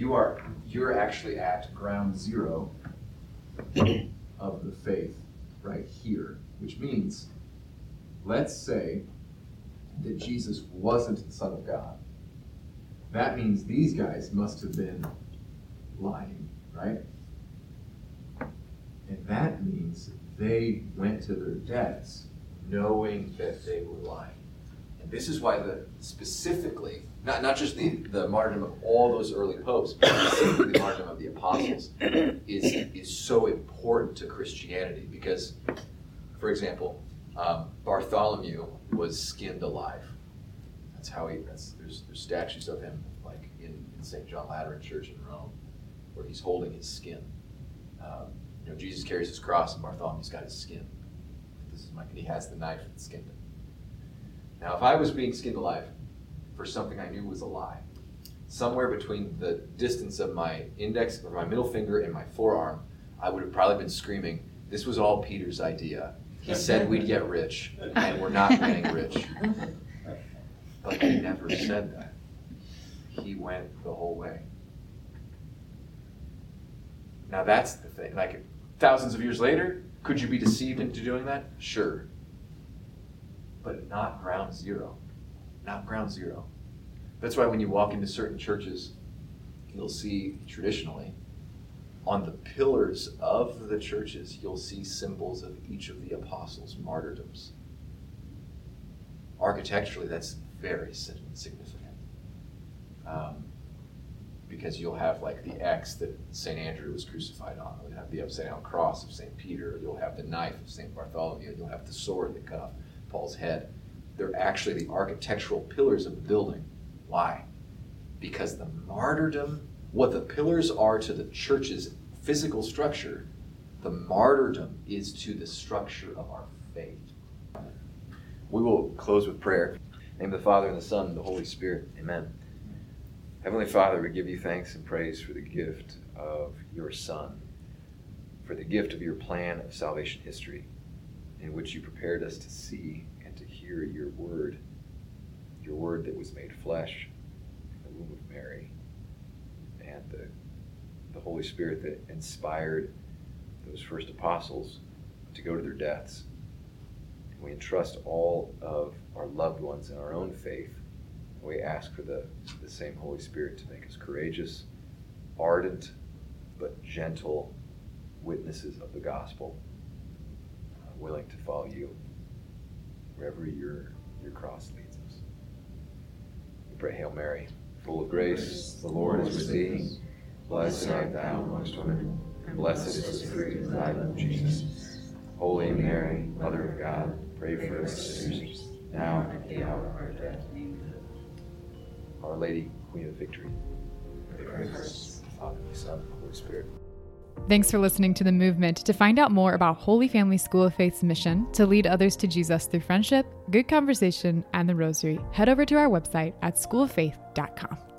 you are you're actually at ground zero of the faith right here, which means, let's say that Jesus wasn't the Son of God. That means these guys must have been lying, right? And that means they went to their deaths knowing that they were lying. This is why the specifically, not, not just the, the martyrdom of all those early popes, but specifically the martyrdom of the apostles, is, is so important to Christianity because, for example, um, Bartholomew was skinned alive. That's how he, that's, there's, there's statues of him like in, in St. John Lateran Church in Rome where he's holding his skin. Um, you know, Jesus carries his cross and Bartholomew's got his skin. This is my, he has the knife that skinned him. Now, if I was being skinned alive for something I knew was a lie, somewhere between the distance of my index or my middle finger and my forearm, I would have probably been screaming, This was all Peter's idea. He said we'd get rich, and we're not getting rich. But he never said that. He went the whole way. Now that's the thing. Like thousands of years later, could you be deceived into doing that? Sure. But not ground zero. Not ground zero. That's why when you walk into certain churches, you'll see traditionally on the pillars of the churches, you'll see symbols of each of the apostles' martyrdoms. Architecturally, that's very significant. Um, because you'll have like the X that St. Andrew was crucified on, you'll have the upside down cross of St. Peter, you'll have the knife of St. Bartholomew, you'll have the sword that cut off Paul's head. They're actually the architectural pillars of the building. Why? Because the martyrdom, what the pillars are to the church's physical structure, the martyrdom is to the structure of our faith. We will close with prayer. Name of the Father, and the Son, and the Holy Spirit. Amen. Heavenly Father, we give you thanks and praise for the gift of your Son, for the gift of your plan of salvation history, in which you prepared us to see and to hear your word, your word that was made flesh in the womb of Mary, and the, the Holy Spirit that inspired those first apostles to go to their deaths. And we entrust all of our loved ones in our own faith And we ask for the, the same Holy Spirit to make us courageous, ardent, but gentle witnesses of the gospel, willing to follow you wherever your, your cross leads us. We pray, Hail Mary, full of grace, the Lord is with thee. Blessed art thou amongst women, and blessed is the fruit of thy womb, Jesus. Holy Mary, Mother of God, pray for us sinners, now and at the hour of our death. Our Lady, Queen of Victory. Pray for us, Father, the Son, Holy Spirit. Thanks for listening to The Movement. To find out more about Holy Family School of Faith's mission to lead others to Jesus through friendship, good conversation, and the rosary, head over to our website at schooloffaith.com.